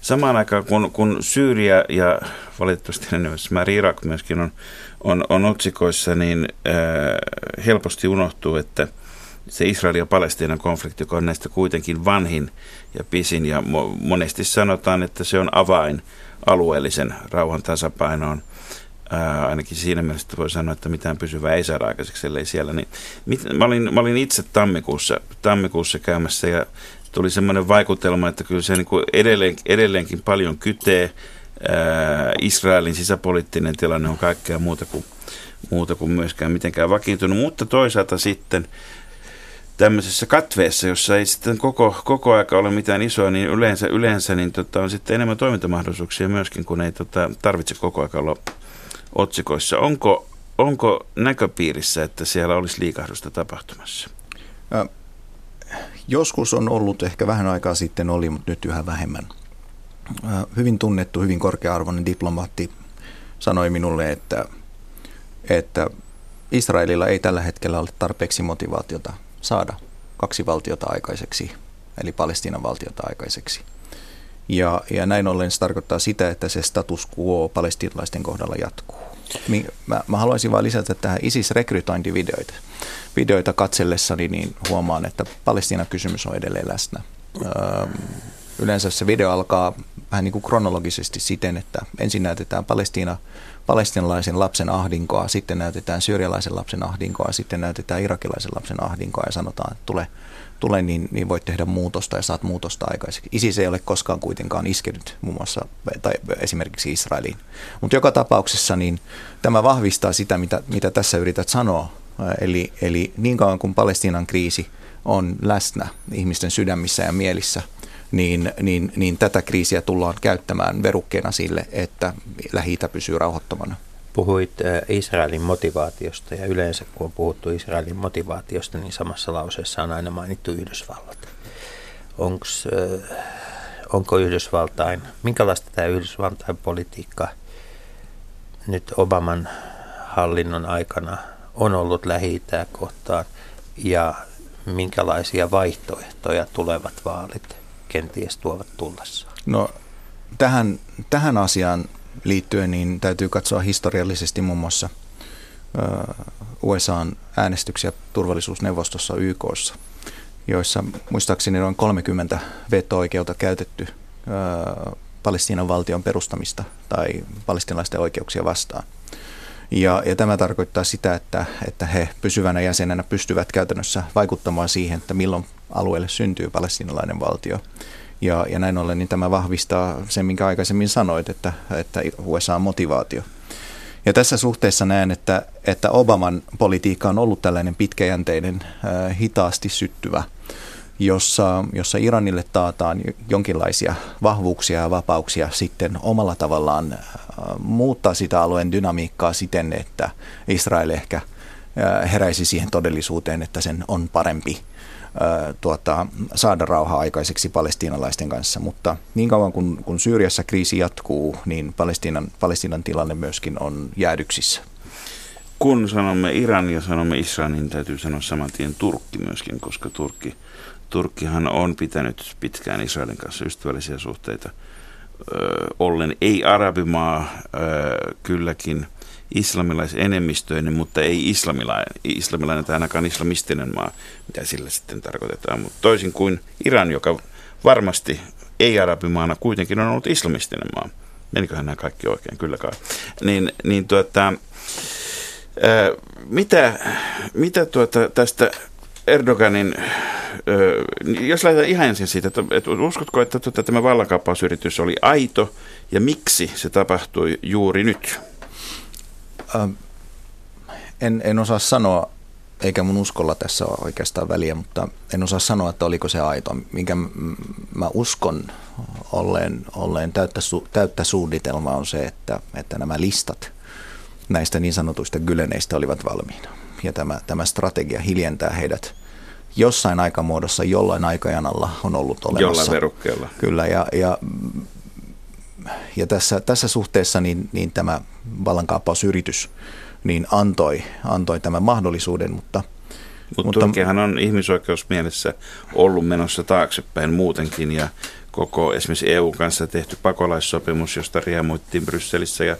samaan aikaan, kun, kun Syyria ja valitettavasti enemmässä määrin Irak myöskin on, on, on otsikoissa, niin äh, helposti unohtuu, että se Israel ja Palestiinan konflikti, joka on näistä kuitenkin vanhin ja pisin, ja mo- monesti sanotaan, että se on avain alueellisen rauhan tasapainoon, Ää, ainakin siinä mielessä voi sanoa, että mitään pysyvää ei saada aikaiseksi, ellei siellä. Niin, mit, mä, olin, mä olin itse tammikuussa, tammikuussa käymässä ja tuli semmoinen vaikutelma, että kyllä se niin kuin edelleen, edelleenkin paljon kytee. Ää, Israelin sisäpoliittinen tilanne on kaikkea muuta kuin, muuta kuin myöskään mitenkään vakiintunut, mutta toisaalta sitten tämmöisessä katveessa, jossa ei sitten koko, koko aika ole mitään isoa, niin yleensä, yleensä niin tota, on sitten enemmän toimintamahdollisuuksia myöskin, kun ei tota, tarvitse koko aika olla otsikoissa. Onko, onko näköpiirissä, että siellä olisi liikahdusta tapahtumassa? Joskus on ollut, ehkä vähän aikaa sitten oli, mutta nyt yhä vähemmän. Hyvin tunnettu, hyvin korkea-arvoinen diplomaatti sanoi minulle, että, että Israelilla ei tällä hetkellä ole tarpeeksi motivaatiota saada kaksi valtiota aikaiseksi, eli Palestiinan valtiota aikaiseksi. Ja, ja näin ollen se tarkoittaa sitä, että se status quo palestinalaisten kohdalla jatkuu. Mä, mä haluaisin vain lisätä tähän ISIS-rekrytointivideoita. Videoita katsellessani niin huomaan, että Palestiinan kysymys on edelleen läsnä. Öö, yleensä se video alkaa vähän niin kuin kronologisesti siten, että ensin näytetään Palestiina, palestinalaisen lapsen ahdinkoa, sitten näytetään syyrialaisen lapsen ahdinkoa, sitten näytetään irakilaisen lapsen ahdinkoa ja sanotaan, että tule tule, niin, niin voit tehdä muutosta ja saat muutosta aikaiseksi. ISIS ei ole koskaan kuitenkaan iskenyt muun muassa tai esimerkiksi Israeliin. Mutta joka tapauksessa niin tämä vahvistaa sitä, mitä, mitä tässä yrität sanoa. Eli, eli niin kauan kuin Palestiinan kriisi on läsnä ihmisten sydämissä ja mielissä, niin, niin, niin tätä kriisiä tullaan käyttämään verukkeena sille, että lähi pysyy rauhoittomana puhuit Israelin motivaatiosta ja yleensä kun on puhuttu Israelin motivaatiosta, niin samassa lauseessa on aina mainittu Yhdysvallat. Onks, onko Yhdysvaltain, minkälaista tämä Yhdysvaltain politiikka nyt Obaman hallinnon aikana on ollut lähi kohtaan? ja minkälaisia vaihtoehtoja tulevat vaalit kenties tuovat tullessaan? No tähän, tähän asiaan liittyen niin täytyy katsoa historiallisesti muun muassa USAn äänestyksiä turvallisuusneuvostossa YKssa, joissa muistaakseni noin 30 veto-oikeutta käytetty Palestiinan valtion perustamista tai palestinalaisten oikeuksia vastaan. Ja, ja tämä tarkoittaa sitä, että, että he pysyvänä jäsenenä pystyvät käytännössä vaikuttamaan siihen, että milloin alueelle syntyy palestinalainen valtio. Ja, ja näin ollen niin tämä vahvistaa sen, minkä aikaisemmin sanoit, että, että USA on motivaatio. Ja tässä suhteessa näen, että, että Obaman politiikka on ollut tällainen pitkäjänteinen, hitaasti syttyvä, jossa, jossa Iranille taataan jonkinlaisia vahvuuksia ja vapauksia sitten omalla tavallaan muuttaa sitä alueen dynamiikkaa siten, että Israel ehkä heräisi siihen todellisuuteen, että sen on parempi tuota, saada rauha aikaiseksi palestiinalaisten kanssa, mutta niin kauan kun, kun Syyriassa kriisi jatkuu, niin Palestiinan, Palestiinan tilanne myöskin on jäädyksissä. Kun sanomme Iran ja sanomme Israel, niin täytyy sanoa saman tien Turkki myöskin, koska Turkki, Turkkihan on pitänyt pitkään Israelin kanssa ystävällisiä suhteita. Ö, ollen ei arabimaa, ö, kylläkin – islamilaisenemmistöinen, mutta ei islamilainen, islamilainen tai ainakaan islamistinen maa, mitä sillä sitten tarkoitetaan. Mutta toisin kuin Iran, joka varmasti ei-arabimaana kuitenkin on ollut islamistinen maa. Meniköhän nämä kaikki oikein? Kyllä kai. Niin, niin tuota, ää, mitä, mitä tuota tästä Erdoganin, jos lähdetään ihan ensin siitä, että, että uskotko, että tuota, tämä vallankaappausyritys oli aito ja miksi se tapahtui juuri nyt? Ähm, en, en osaa sanoa, eikä mun uskolla tässä ole oikeastaan väliä, mutta en osaa sanoa, että oliko se aito. Minkä mä uskon olleen, olleen täyttä, täyttä suunnitelmaa on se, että, että nämä listat näistä niin sanotuista gyleneistä olivat valmiina. Ja tämä, tämä strategia hiljentää heidät jossain aikamuodossa, jollain aikajanalla on ollut olemassa. Jollain verukkeella. Kyllä, ja, ja ja tässä, tässä suhteessa niin, niin tämä vallankaappausyritys niin antoi, antoi tämän mahdollisuuden, mutta Mut mutta Turkihan on ihmisoikeusmielessä ollut menossa taaksepäin muutenkin ja koko esimerkiksi EU kanssa tehty pakolaissopimus, josta riemuittiin Brysselissä ja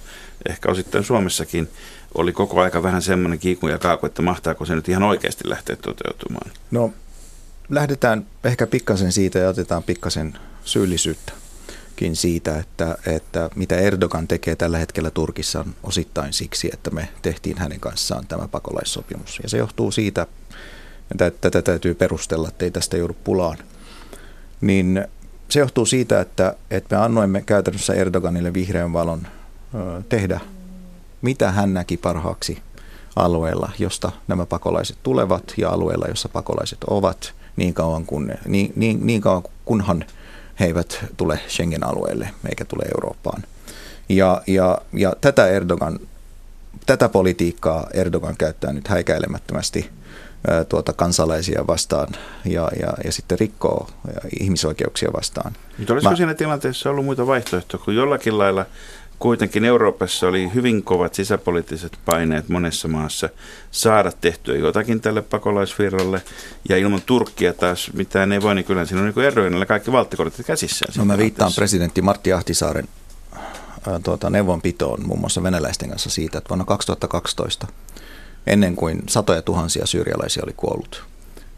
ehkä osittain Suomessakin, oli koko aika vähän semmoinen kiiku ja kaaku, että mahtaako se nyt ihan oikeasti lähteä toteutumaan? No lähdetään ehkä pikkasen siitä ja otetaan pikkasen syyllisyyttä myöskin siitä, että, että mitä Erdogan tekee tällä hetkellä Turkissa on osittain siksi, että me tehtiin hänen kanssaan tämä pakolaissopimus. Ja se johtuu siitä, että tätä täytyy perustella, että ei tästä joudu pulaan. Niin se johtuu siitä, että, että me annoimme käytännössä Erdoganille vihreän valon tehdä, mitä hän näki parhaaksi alueella, josta nämä pakolaiset tulevat ja alueella, jossa pakolaiset ovat, niin kauan, kun, niin, niin, niin kauan kunhan he eivät tule Schengen-alueelle eikä tule Eurooppaan. Ja, ja, ja tätä Erdogan, tätä politiikkaa Erdogan käyttää nyt häikäilemättömästi tuota kansalaisia vastaan ja, ja, ja sitten rikkoo ihmisoikeuksia vastaan. Mutta olisiko Mä, siinä tilanteessa ollut muita vaihtoehtoja, kun jollakin lailla kuitenkin Euroopassa oli hyvin kovat sisäpoliittiset paineet monessa maassa saada tehtyä jotakin tälle pakolaisvirralle. Ja ilman Turkkia taas mitään ei voi, niin kyllä siinä on niin Erdoganilla kaikki valttikortit käsissään. No mä viittaan presidentti Martti Ahtisaaren tuota, neuvonpitoon muun muassa venäläisten kanssa siitä, että vuonna 2012, ennen kuin satoja tuhansia syyrialaisia oli kuollut,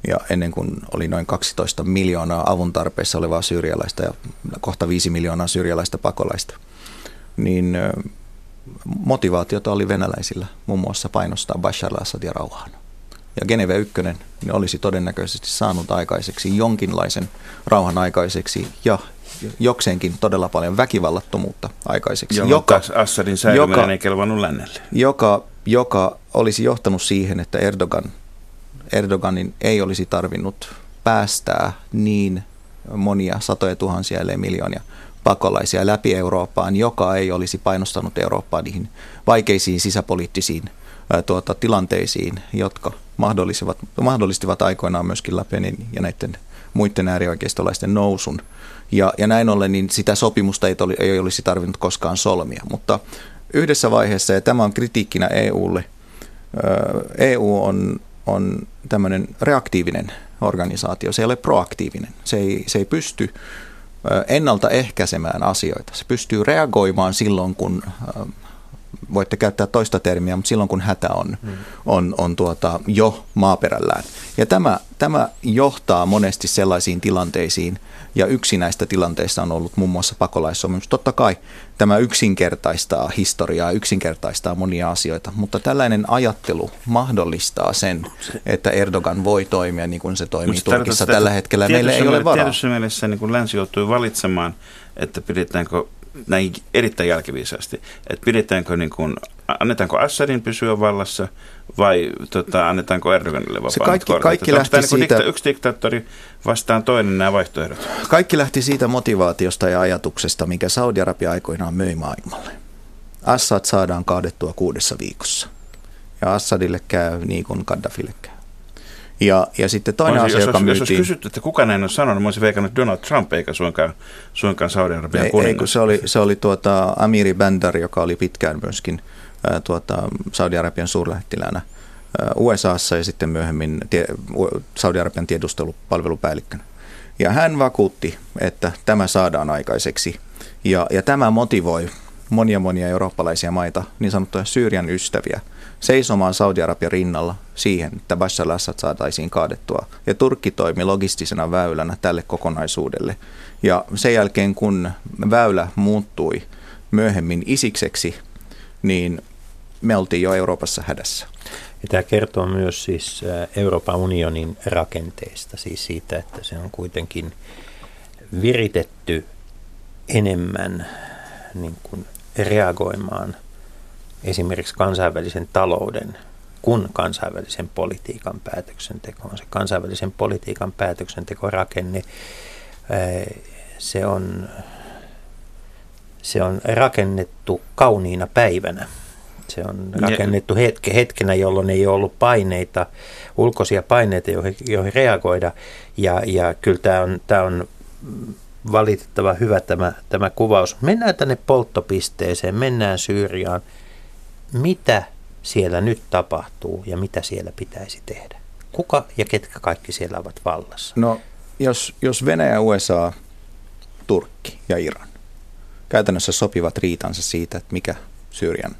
ja ennen kuin oli noin 12 miljoonaa avun tarpeessa olevaa syyrialaista ja kohta 5 miljoonaa syyrialaista pakolaista – niin motivaatiota oli venäläisillä muun muassa painostaa Bashar al-Assadia rauhaan. Ja Geneve 1 niin olisi todennäköisesti saanut aikaiseksi jonkinlaisen rauhan aikaiseksi ja jokseenkin todella paljon väkivallattomuutta aikaiseksi. Jolloin joka, Assadin säilyminen ei kelvannut lännelle. Joka, joka olisi johtanut siihen, että Erdogan, Erdoganin ei olisi tarvinnut päästää niin monia satoja tuhansia, ellei miljoonia pakolaisia läpi Eurooppaan, joka ei olisi painostanut Eurooppaa niihin vaikeisiin sisäpoliittisiin tuota, tilanteisiin, jotka mahdollistivat, mahdollistivat aikoinaan myöskin Lapenin ja näiden muiden äärioikeistolaisten nousun. Ja, ja näin ollen niin sitä sopimusta ei, toli, ei olisi tarvinnut koskaan solmia. Mutta yhdessä vaiheessa, ja tämä on kritiikkinä EUlle, EU on on tämmöinen reaktiivinen organisaatio, se ei ole proaktiivinen. Se ei, se ei pysty ennaltaehkäisemään asioita. Se pystyy reagoimaan silloin, kun voitte käyttää toista termiä, mutta silloin kun hätä on, mm. on, on tuota, jo maaperällään. Ja tämä, tämä johtaa monesti sellaisiin tilanteisiin, ja yksi näistä tilanteista on ollut muun muassa pakolaissopimus. Totta kai tämä yksinkertaistaa historiaa, yksinkertaistaa monia asioita, mutta tällainen ajattelu mahdollistaa sen, että Erdogan voi toimia niin kuin se toimii Mutta Turkissa tällä hetkellä. Meillä ei ole varaa. Tietyssä mielessä niin länsi joutui valitsemaan, että pidetäänkö näin erittäin jälkiviisaasti, että pidetäänkö niin kuin, annetaanko Assadin pysyä vallassa vai tota, annetaanko Erdoganille vapaan Se kaikki, kaikki lähti niin siitä, dikta, yksi diktaattori vastaan toinen nämä vaihtoehdot? Kaikki lähti siitä motivaatiosta ja ajatuksesta, mikä Saudi-Arabia aikoinaan möi maailmalle. Assad saadaan kaadettua kuudessa viikossa. Ja Assadille käy niin kuin Gaddafille käy. Ja, ja sitten toinen olisi, asia, jos, joka jos, myytiin... Jos olisi kysytty, että kuka näin on sanonut, mä olisin veikannut Donald Trump eikä suinkaan, suinkaan Saudi-Arabian kuningas. Ei, se oli, se oli tuota Amiri Bandar, joka oli pitkään myöskin ää, tuota, Saudi-Arabian suurlähettiläänä USAssa ja sitten myöhemmin tie, Saudi-Arabian tiedustelupalvelupäällikkönä. Ja hän vakuutti, että tämä saadaan aikaiseksi. Ja, ja tämä motivoi monia monia eurooppalaisia maita, niin sanottuja Syyrian ystäviä, seisomaan Saudi-Arabian rinnalla siihen, että Bashar al-Assad saataisiin kaadettua. Ja Turkki toimi logistisena väylänä tälle kokonaisuudelle. Ja sen jälkeen, kun väylä muuttui myöhemmin isikseksi, niin me oltiin jo Euroopassa hädässä. Ja tämä kertoo myös siis Euroopan unionin rakenteesta, siis siitä, että se on kuitenkin viritetty enemmän niin kuin reagoimaan esimerkiksi kansainvälisen talouden kuin kansainvälisen politiikan päätöksentekoon. Se kansainvälisen politiikan päätöksentekorakenne, se on, se on rakennettu kauniina päivänä. Se on rakennettu hetke, hetkenä, jolloin ei ole ollut paineita, ulkoisia paineita, joihin, joihin reagoida. Ja, ja kyllä tämä on, tämä on valitettava hyvä tämä, tämä kuvaus. Mennään tänne polttopisteeseen, mennään Syyriaan. Mitä siellä nyt tapahtuu ja mitä siellä pitäisi tehdä? Kuka ja ketkä kaikki siellä ovat vallassa? No, jos, jos Venäjä, USA, Turkki ja Iran käytännössä sopivat riitansa siitä, että mikä Syyrian,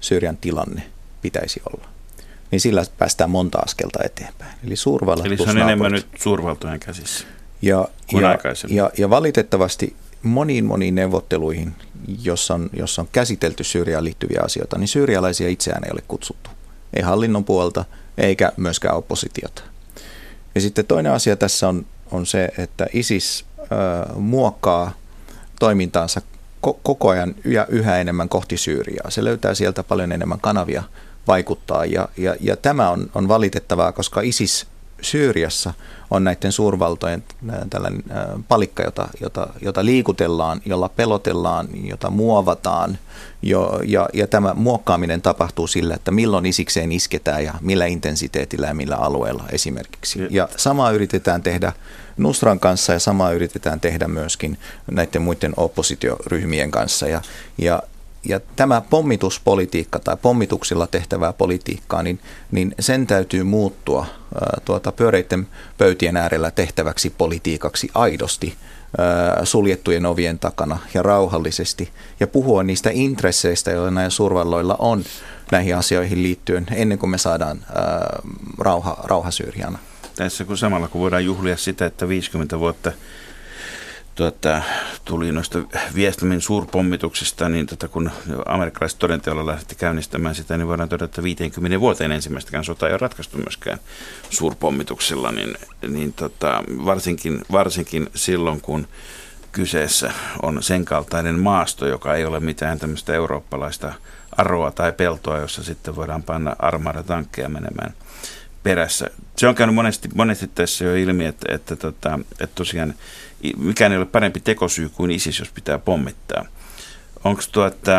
Syyrian tilanne pitäisi olla, niin sillä päästään monta askelta eteenpäin. Eli suurvallat Eli se on enemmän nyt suurvaltojen käsissä. Ja, ja, ja, ja valitettavasti moniin moniin neuvotteluihin, jossa on, jossa on käsitelty Syyriaan liittyviä asioita, niin syyrialaisia itseään ei ole kutsuttu. Ei hallinnon puolta eikä myöskään oppositiota. Ja sitten toinen asia tässä on, on se, että ISIS äh, muokkaa toimintaansa ko- koko ajan ja yhä enemmän kohti Syyriaa. Se löytää sieltä paljon enemmän kanavia vaikuttaa ja, ja, ja tämä on, on valitettavaa, koska ISIS Syyriassa on näiden suurvaltojen tällainen palikka, jota, jota, jota liikutellaan, jolla pelotellaan, jota muovataan. Jo, ja, ja tämä muokkaaminen tapahtuu sillä, että milloin isikseen isketään ja millä intensiteetillä ja millä alueella esimerkiksi. Ja samaa yritetään tehdä Nusran kanssa ja samaa yritetään tehdä myöskin näiden muiden oppositioryhmien kanssa. Ja, ja ja tämä pommituspolitiikka tai pommituksilla tehtävää politiikkaa, niin, niin sen täytyy muuttua ää, tuota, pyöreiden pöytien äärellä tehtäväksi politiikaksi aidosti ää, suljettujen ovien takana ja rauhallisesti ja puhua niistä intresseistä, joita näillä suurvalloilla on näihin asioihin liittyen ennen kuin me saadaan ää, rauha, rauha Syyriana. Tässä kun samalla kun voidaan juhlia sitä, että 50 vuotta – tuota, tuli noista viestimin suurpommituksista, niin tota, kun amerikkalaiset todenteolla lähti käynnistämään sitä, niin voidaan todeta, että 50 vuoteen ensimmäistäkään sota ei ole ratkaistu myöskään suurpommituksilla, niin, niin tota, varsinkin, varsinkin silloin, kun kyseessä on sen kaltainen maasto, joka ei ole mitään tämmöistä eurooppalaista aroa tai peltoa, jossa sitten voidaan panna armada tankkeja menemään perässä. Se on käynyt monesti, monesti tässä jo ilmi, että, että, tota, että tosiaan mikään ei ole parempi tekosyy kuin ISIS, jos pitää pommittaa. Onko tuota,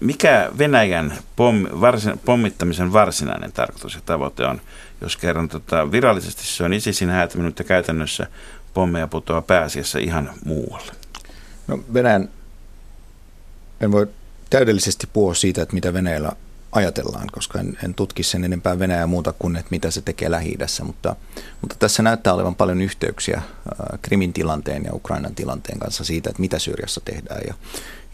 mikä Venäjän pom, varsin, pommittamisen varsinainen tarkoitus ja tavoite on, jos kerran tota, virallisesti se on ISISin häätäminen, mutta käytännössä pommeja putoaa pääasiassa ihan muualle? No Venäjän, en voi täydellisesti puhua siitä, että mitä Venäjällä ajatellaan, koska en, en tutki sen enempää Venäjää muuta kuin, että mitä se tekee lähi mutta, mutta tässä näyttää olevan paljon yhteyksiä äh, Krimin tilanteen ja Ukrainan tilanteen kanssa siitä, että mitä Syyriassa tehdään. Ja,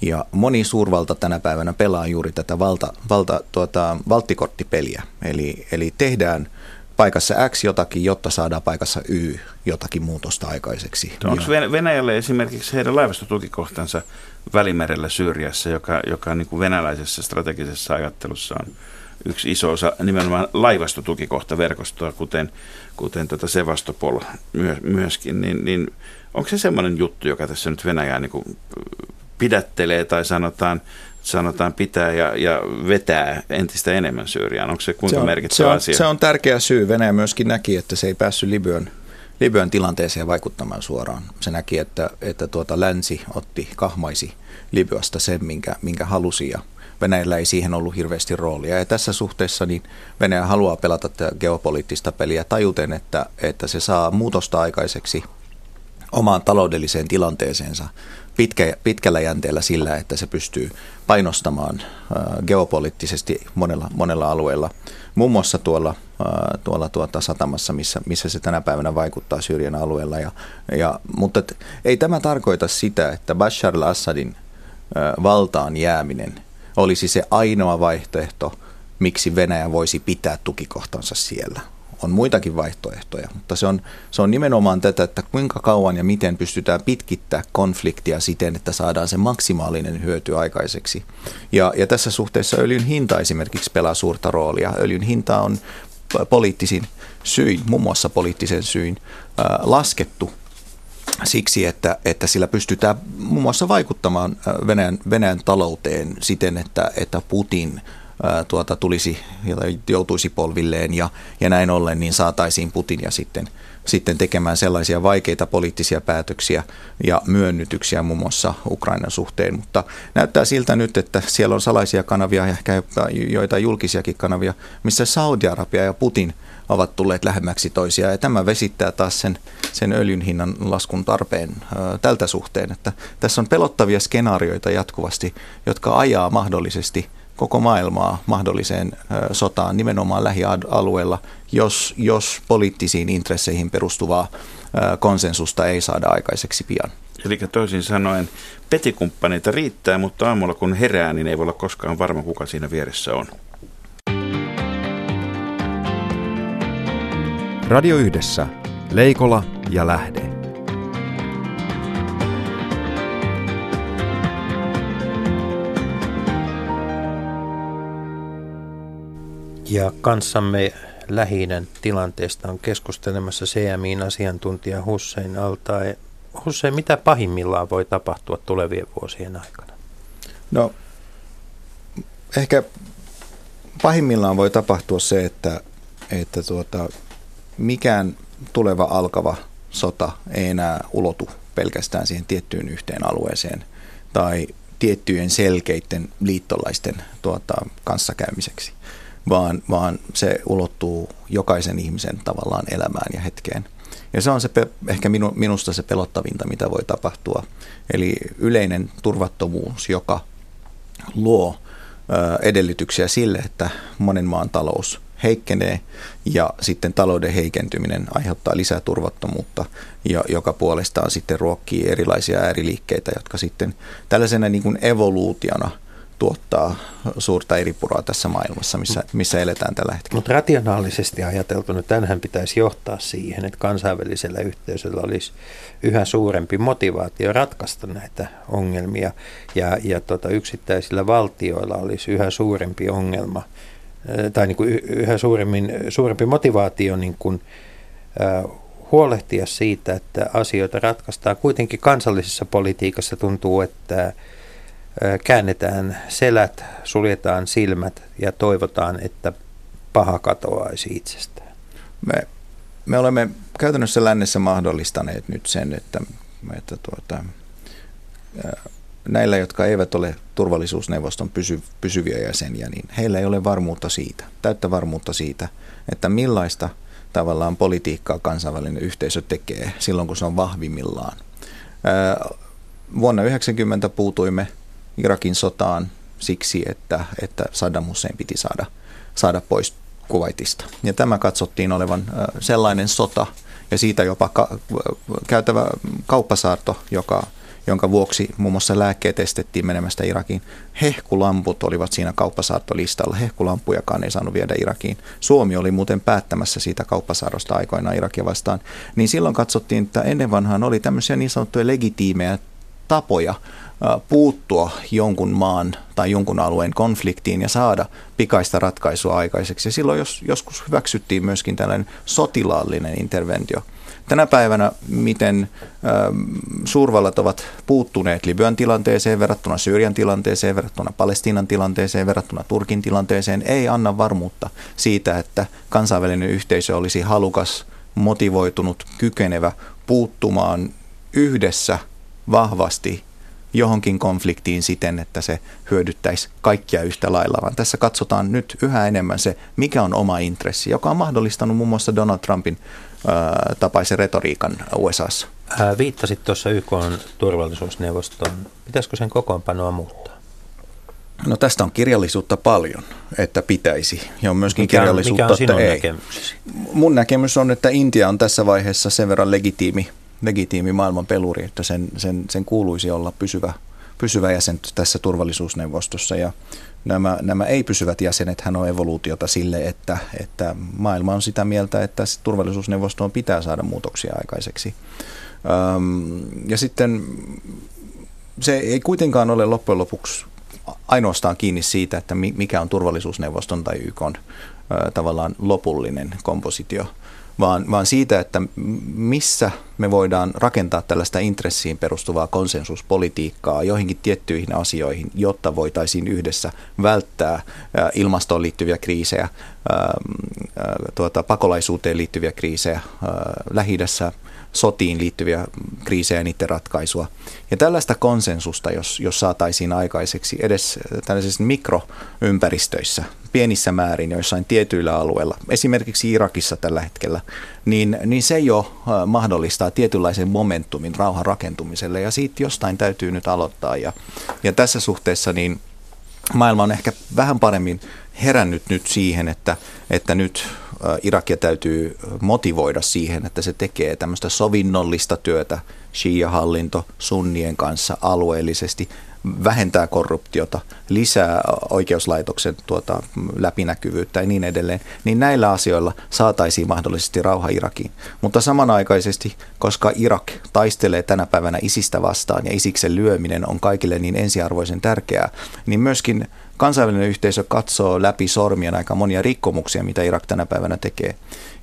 ja moni suurvalta tänä päivänä pelaa juuri tätä valta, valta, tuota, valttikorttipeliä, eli, eli tehdään paikassa X jotakin, jotta saadaan paikassa Y jotakin muutosta aikaiseksi. Onko Venäjälle esimerkiksi heidän laivastotukikohtansa Välimerellä Syyriassa, joka, joka niin kuin venäläisessä strategisessa ajattelussa on yksi iso osa nimenomaan laivastotukikohta verkostoa, kuten, kuten tuota Sevastopol myöskin, niin, niin onko se semmoinen juttu, joka tässä nyt Venäjää niin pidättelee tai sanotaan, sanotaan pitää ja, ja vetää entistä enemmän Syyriaan? Onko se kuinka se on, merkittävä se on, asia? Se on tärkeä syy. Venäjä myöskin näki, että se ei päässyt Libyan, Libyan tilanteeseen vaikuttamaan suoraan. Se näki, että, että tuota länsi otti, kahmaisi Libyasta sen, minkä, minkä halusi ja Venäjällä ei siihen ollut hirveästi roolia. Ja tässä suhteessa niin Venäjä haluaa pelata tätä geopoliittista peliä tajuten, että, että se saa muutosta aikaiseksi omaan taloudelliseen tilanteeseensa pitkä, pitkällä jänteellä sillä, että se pystyy painostamaan geopoliittisesti monella, monella alueella. Muun muassa tuolla, tuolla tuota satamassa, missä, missä se tänä päivänä vaikuttaa Syyrian alueella. Ja, ja, mutta et, ei tämä tarkoita sitä, että Bashar al-Assadin valtaan jääminen olisi se ainoa vaihtoehto, miksi Venäjä voisi pitää tukikohtansa siellä on muitakin vaihtoehtoja, mutta se on, se on nimenomaan tätä, että kuinka kauan ja miten pystytään pitkittää konfliktia siten, että saadaan se maksimaalinen hyöty aikaiseksi. Ja, ja tässä suhteessa öljyn hinta esimerkiksi pelaa suurta roolia. Öljyn hinta on poliittisin syin, muun muassa poliittisen syin, ää, laskettu siksi, että, että sillä pystytään muun muassa vaikuttamaan Venäjän, Venäjän talouteen siten, että, että Putin – tuota, tulisi joutuisi polvilleen ja, ja näin ollen niin saataisiin Putin ja sitten, sitten tekemään sellaisia vaikeita poliittisia päätöksiä ja myönnytyksiä muun muassa Ukrainan suhteen. Mutta näyttää siltä nyt, että siellä on salaisia kanavia ja ehkä joita julkisiakin kanavia, missä Saudi-Arabia ja Putin ovat tulleet lähemmäksi toisiaan. Ja tämä vesittää taas sen, sen öljyn hinnan laskun tarpeen ö, tältä suhteen. Että tässä on pelottavia skenaarioita jatkuvasti, jotka ajaa mahdollisesti – koko maailmaa mahdolliseen sotaan nimenomaan lähialueella, jos, jos poliittisiin intresseihin perustuvaa konsensusta ei saada aikaiseksi pian. Eli toisin sanoen petikumppaneita riittää, mutta aamulla kun herää, niin ei voi olla koskaan varma, kuka siinä vieressä on. Radio Yhdessä. Leikola ja Lähde. Ja kanssamme lähi tilanteesta on keskustelemassa CMIin asiantuntija Hussein Altae. Hussein, mitä pahimmillaan voi tapahtua tulevien vuosien aikana? No, ehkä pahimmillaan voi tapahtua se, että, että tuota, mikään tuleva alkava sota ei enää ulotu pelkästään siihen tiettyyn yhteen alueeseen tai tiettyjen selkeiden liittolaisten tuota, kanssakäymiseksi vaan, vaan se ulottuu jokaisen ihmisen tavallaan elämään ja hetkeen. Ja se on se, ehkä minu, minusta se pelottavinta, mitä voi tapahtua. Eli yleinen turvattomuus, joka luo ö, edellytyksiä sille, että monen maan talous heikkenee ja sitten talouden heikentyminen aiheuttaa lisää turvattomuutta, ja, joka puolestaan sitten ruokkii erilaisia ääriliikkeitä, jotka sitten tällaisena niin kuin evoluutiona – tuottaa suurta eripuraa tässä maailmassa, missä, missä eletään tällä hetkellä. Mutta rationaalisesti ajateltuna tänhän pitäisi johtaa siihen, että kansainvälisellä yhteisöllä olisi yhä suurempi motivaatio ratkaista näitä ongelmia ja, ja tota, yksittäisillä valtioilla olisi yhä suurempi ongelma tai niin kuin yhä suuremmin, suurempi motivaatio niin kuin, äh, huolehtia siitä, että asioita ratkaistaan. Kuitenkin kansallisessa politiikassa tuntuu, että käännetään selät, suljetaan silmät ja toivotaan, että paha katoaisi itsestään. Me, me olemme käytännössä lännessä mahdollistaneet nyt sen, että, että tuota, näillä, jotka eivät ole turvallisuusneuvoston pysy, pysyviä jäseniä, niin heillä ei ole varmuutta siitä, täyttä varmuutta siitä, että millaista tavallaan politiikkaa kansainvälinen yhteisö tekee silloin, kun se on vahvimmillaan. Vuonna 1990 puutuimme Irakin sotaan siksi, että, että Saddam Hussein piti saada, saada pois Kuwaitista. Ja tämä katsottiin olevan sellainen sota ja siitä jopa ka- käytävä kauppasaarto, joka, jonka vuoksi muun muassa lääkkeet estettiin menemästä Irakiin. Hehkulamput olivat siinä kauppasaartolistalla. Hehkulampujakaan ei saanut viedä Irakiin. Suomi oli muuten päättämässä siitä kauppasaarosta aikoinaan Irakia vastaan. Niin silloin katsottiin, että ennen vanhaan oli tämmöisiä niin sanottuja legitiimejä tapoja puuttua jonkun maan tai jonkun alueen konfliktiin ja saada pikaista ratkaisua aikaiseksi. Ja silloin jos, joskus hyväksyttiin myöskin tällainen sotilaallinen interventio. Tänä päivänä, miten ö, suurvallat ovat puuttuneet Libyan tilanteeseen verrattuna Syyrian tilanteeseen, verrattuna Palestiinan tilanteeseen, verrattuna Turkin tilanteeseen, ei anna varmuutta siitä, että kansainvälinen yhteisö olisi halukas, motivoitunut, kykenevä puuttumaan yhdessä vahvasti johonkin konfliktiin siten, että se hyödyttäisi kaikkia yhtä lailla, vaan tässä katsotaan nyt yhä enemmän se, mikä on oma intressi, joka on mahdollistanut muun muassa Donald Trumpin ää, tapaisen retoriikan USAssa. Ää, viittasit tuossa YK turvallisuusneuvostoon. Pitäisikö sen kokoonpanoa muuttaa? No tästä on kirjallisuutta paljon, että pitäisi. Ja on myöskin mikä on, kirjallisuutta, mikä on sinun että ei. näkemyksesi? Mun näkemys on, että Intia on tässä vaiheessa sen verran legitiimi legitiimi maailman peluri, että sen, sen, sen kuuluisi olla pysyvä, pysyvä jäsen tässä turvallisuusneuvostossa. Ja nämä, nämä ei-pysyvät jäsenet hän on evoluutiota sille, että, että maailma on sitä mieltä, että turvallisuusneuvostoon pitää saada muutoksia aikaiseksi. Ja sitten se ei kuitenkaan ole loppujen lopuksi ainoastaan kiinni siitä, että mikä on turvallisuusneuvoston tai YK on tavallaan lopullinen kompositio – vaan, vaan siitä, että missä me voidaan rakentaa tällaista intressiin perustuvaa konsensuspolitiikkaa joihinkin tiettyihin asioihin, jotta voitaisiin yhdessä välttää ilmastoon liittyviä kriisejä, tuota, pakolaisuuteen liittyviä kriisejä, lähi sotiin liittyviä kriisejä ja niiden ratkaisua. Ja tällaista konsensusta, jos, jos saataisiin aikaiseksi edes tällaisissa mikroympäristöissä, pienissä määrin joissain tietyillä alueilla, esimerkiksi Irakissa tällä hetkellä, niin, niin se jo mahdollistaa tietynlaisen momentumin rauhan rakentumiselle ja siitä jostain täytyy nyt aloittaa. Ja, ja tässä suhteessa niin maailma on ehkä vähän paremmin herännyt nyt siihen, että, että nyt Irakia täytyy motivoida siihen, että se tekee tämmöistä sovinnollista työtä Shia-hallinto sunnien kanssa alueellisesti, vähentää korruptiota, lisää oikeuslaitoksen tuota, läpinäkyvyyttä ja niin edelleen, niin näillä asioilla saataisiin mahdollisesti rauha Irakiin. Mutta samanaikaisesti, koska Irak taistelee tänä päivänä isistä vastaan ja isiksen lyöminen on kaikille niin ensiarvoisen tärkeää, niin myöskin kansainvälinen yhteisö katsoo läpi sormien aika monia rikkomuksia, mitä Irak tänä päivänä tekee.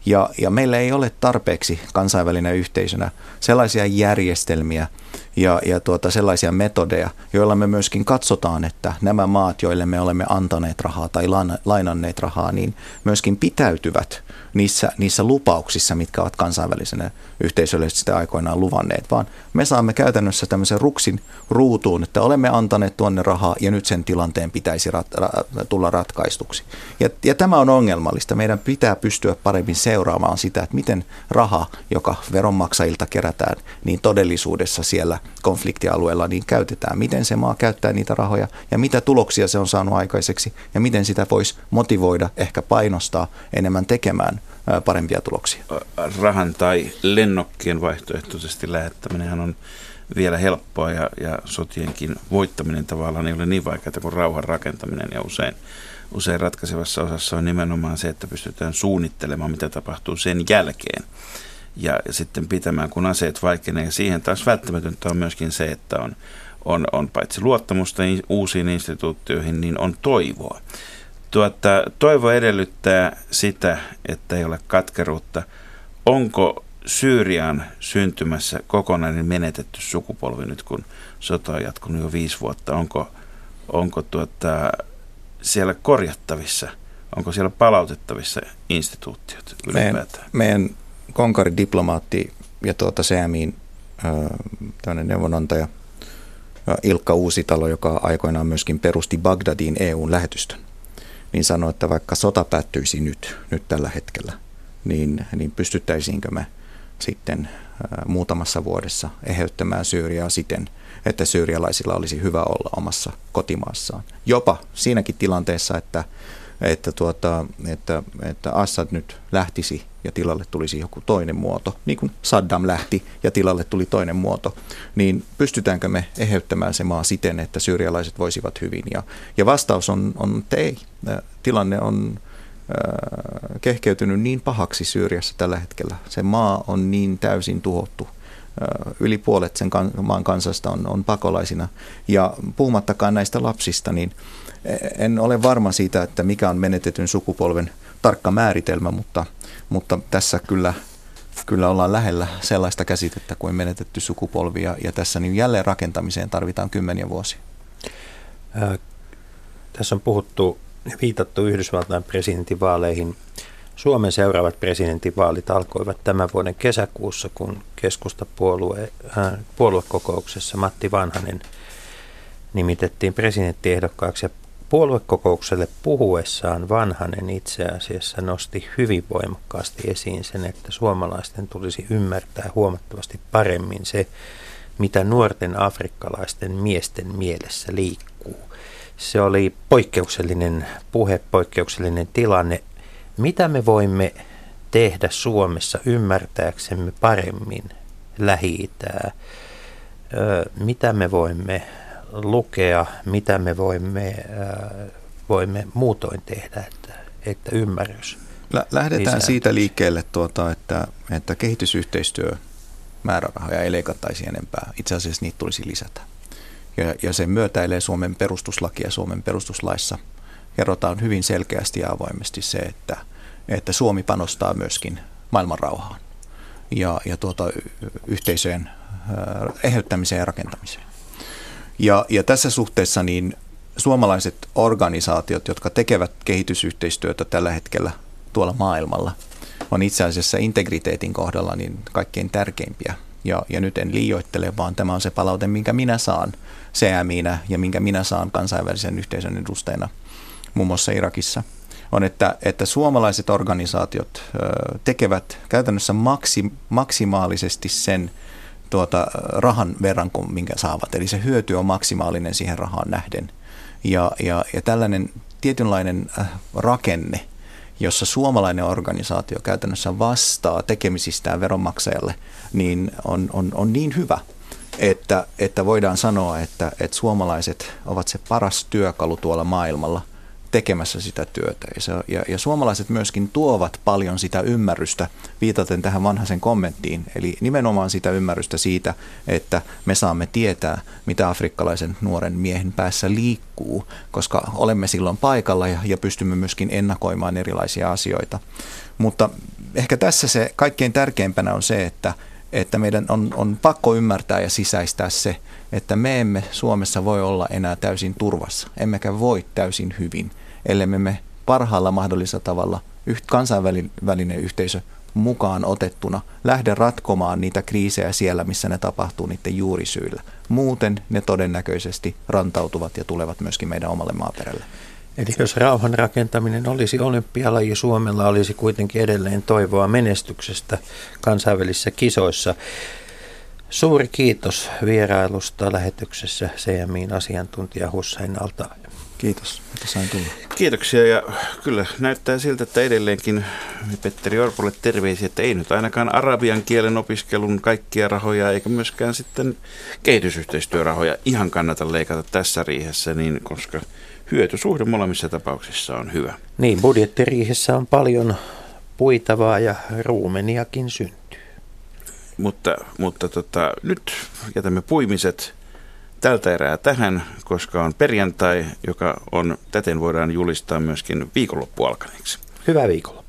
Ja, ja meillä ei ole tarpeeksi kansainvälinen yhteisönä sellaisia järjestelmiä ja, ja tuota, sellaisia metodeja, joilla me myöskin katsotaan, että nämä maat, joille me olemme antaneet rahaa tai lainanneet rahaa, niin myöskin pitäytyvät niissä, niissä lupauksissa, mitkä ovat kansainvälisenä yhteisölle sitä aikoinaan luvanneet, vaan me saamme käytännössä tämmöisen ruksin ruutuun, että olemme antaneet tuonne rahaa ja nyt sen tilanteen pitäisi rat, ra, tulla ratkaistuksi. Ja, ja tämä on ongelmallista. Meidän pitää pystyä paremmin seuraamaan sitä, että miten raha, joka veronmaksajilta kerätään, niin todellisuudessa siellä konfliktialueella niin käytetään. Miten se maa käyttää niitä rahoja ja mitä tuloksia se on saanut aikaiseksi ja miten sitä voisi motivoida, ehkä painostaa enemmän tekemään parempia tuloksia. Rahan tai lennokkien vaihtoehtoisesti lähettäminen on vielä helppoa ja, ja sotienkin voittaminen tavallaan ei ole niin vaikeaa kuin rauhan rakentaminen ja usein, usein ratkaisevassa osassa on nimenomaan se, että pystytään suunnittelemaan, mitä tapahtuu sen jälkeen ja, ja sitten pitämään, kun aseet vaikenee. Siihen taas välttämätöntä on myöskin se, että on, on, on paitsi luottamusta uusiin instituutioihin, niin on toivoa. Tuota, toivo edellyttää sitä, että ei ole katkeruutta. Onko Syyriaan syntymässä kokonainen menetetty sukupolvi nyt, kun sota on jatkunut jo viisi vuotta? Onko, onko tuota, siellä korjattavissa, onko siellä palautettavissa instituutiot ylipäätään? Meidän, meidän konkaridiplomaatti ja tuota CMIin neuvonantaja Ilkka Uusitalo, joka aikoinaan myöskin perusti Bagdadiin EUn lähetystön niin sanoi, että vaikka sota päättyisi nyt, nyt tällä hetkellä, niin, niin pystyttäisiinkö me sitten muutamassa vuodessa eheyttämään Syyriaa siten, että syyrialaisilla olisi hyvä olla omassa kotimaassaan. Jopa siinäkin tilanteessa, että, että, tuota, että, että Assad nyt lähtisi ja tilalle tulisi joku toinen muoto, niin kuin Saddam lähti ja tilalle tuli toinen muoto, niin pystytäänkö me eheyttämään se maa siten, että syyrialaiset voisivat hyvin? Ja, ja vastaus on, on, että ei. Tilanne on äh, kehkeytynyt niin pahaksi Syyriassa tällä hetkellä. Se maa on niin täysin tuhottu. Äh, yli puolet sen maan kansasta on, on pakolaisina. Ja puhumattakaan näistä lapsista, niin en ole varma siitä, että mikä on menetetyn sukupolven tarkka määritelmä, mutta, mutta tässä kyllä, kyllä ollaan lähellä sellaista käsitettä kuin menetetty sukupolvi. Ja, ja tässä niin jälleen rakentamiseen tarvitaan kymmeniä vuosia. Ää, tässä on puhuttu viitattu Yhdysvaltain presidentinvaaleihin. Suomen seuraavat presidentinvaalit alkoivat tämän vuoden kesäkuussa, kun keskustapuolue äh, puoluekokouksessa Matti Vanhanen nimitettiin presidenttiehdokkaaksi ja puoluekokoukselle puhuessaan Vanhanen itse asiassa nosti hyvin voimakkaasti esiin sen, että suomalaisten tulisi ymmärtää huomattavasti paremmin se, mitä nuorten afrikkalaisten miesten mielessä liikkuu. Se oli poikkeuksellinen puhe, poikkeuksellinen tilanne. Mitä me voimme tehdä Suomessa ymmärtääksemme paremmin lähi Mitä me voimme lukea, mitä me voimme, voimme muutoin tehdä, että, että ymmärrys Lähdetään siitä liikkeelle, tuota, että, että kehitysyhteistyö määrärahoja ei leikattaisi enempää. Itse asiassa niitä tulisi lisätä. Ja, ja se myötäilee Suomen perustuslakia. Suomen perustuslaissa kerrotaan hyvin selkeästi ja avoimesti se, että, että Suomi panostaa myöskin maailmanrauhaan ja, ja tuota, yhteisöjen äh, eheyttämiseen ja rakentamiseen. Ja, ja tässä suhteessa niin suomalaiset organisaatiot, jotka tekevät kehitysyhteistyötä tällä hetkellä tuolla maailmalla, on itse asiassa integriteetin kohdalla niin kaikkein tärkeimpiä. Ja, ja nyt en liioittele, vaan tämä on se palaute, minkä minä saan CMInä ja minkä minä saan kansainvälisen yhteisön edustajana muun muassa Irakissa on, että, että suomalaiset organisaatiot tekevät käytännössä maksi, maksimaalisesti sen, tuota, rahan verran kuin minkä saavat. Eli se hyöty on maksimaalinen siihen rahaan nähden. Ja, ja, ja tällainen tietynlainen äh, rakenne, jossa suomalainen organisaatio käytännössä vastaa tekemisistään veronmaksajalle, niin on, on, on niin hyvä, että, että voidaan sanoa, että, että suomalaiset ovat se paras työkalu tuolla maailmalla – tekemässä sitä työtä. Ja, se, ja, ja suomalaiset myöskin tuovat paljon sitä ymmärrystä, viitaten tähän vanhaisen kommenttiin, eli nimenomaan sitä ymmärrystä siitä, että me saamme tietää, mitä afrikkalaisen nuoren miehen päässä liikkuu, koska olemme silloin paikalla ja, ja pystymme myöskin ennakoimaan erilaisia asioita. Mutta ehkä tässä se kaikkein tärkeimpänä on se, että, että meidän on, on pakko ymmärtää ja sisäistää se, että me emme Suomessa voi olla enää täysin turvassa, emmekä voi täysin hyvin – ellei me parhaalla mahdollisella tavalla kansainvälinen yhteisö mukaan otettuna lähde ratkomaan niitä kriisejä siellä, missä ne tapahtuu niiden juurisyillä. Muuten ne todennäköisesti rantautuvat ja tulevat myöskin meidän omalle maaperälle. Eli jos rauhan rakentaminen olisi olympialaji, Suomella olisi kuitenkin edelleen toivoa menestyksestä kansainvälisissä kisoissa. Suuri kiitos vierailusta lähetyksessä CMIin asiantuntija Hussein Alta. Kiitos, että sain tulla. Kiitoksia ja kyllä näyttää siltä, että edelleenkin Petteri Orpolle terveisiä, että ei nyt ainakaan arabian kielen opiskelun kaikkia rahoja eikä myöskään sitten kehitysyhteistyörahoja ihan kannata leikata tässä riihessä, niin koska hyötysuhde molemmissa tapauksissa on hyvä. Niin, budjettiriihessä on paljon puitavaa ja ruumeniakin syntyy. Mutta, mutta tota, nyt jätämme puimiset tältä erää tähän, koska on perjantai, joka on täten voidaan julistaa myöskin viikonloppu alkaneeksi. Hyvää viikonloppua.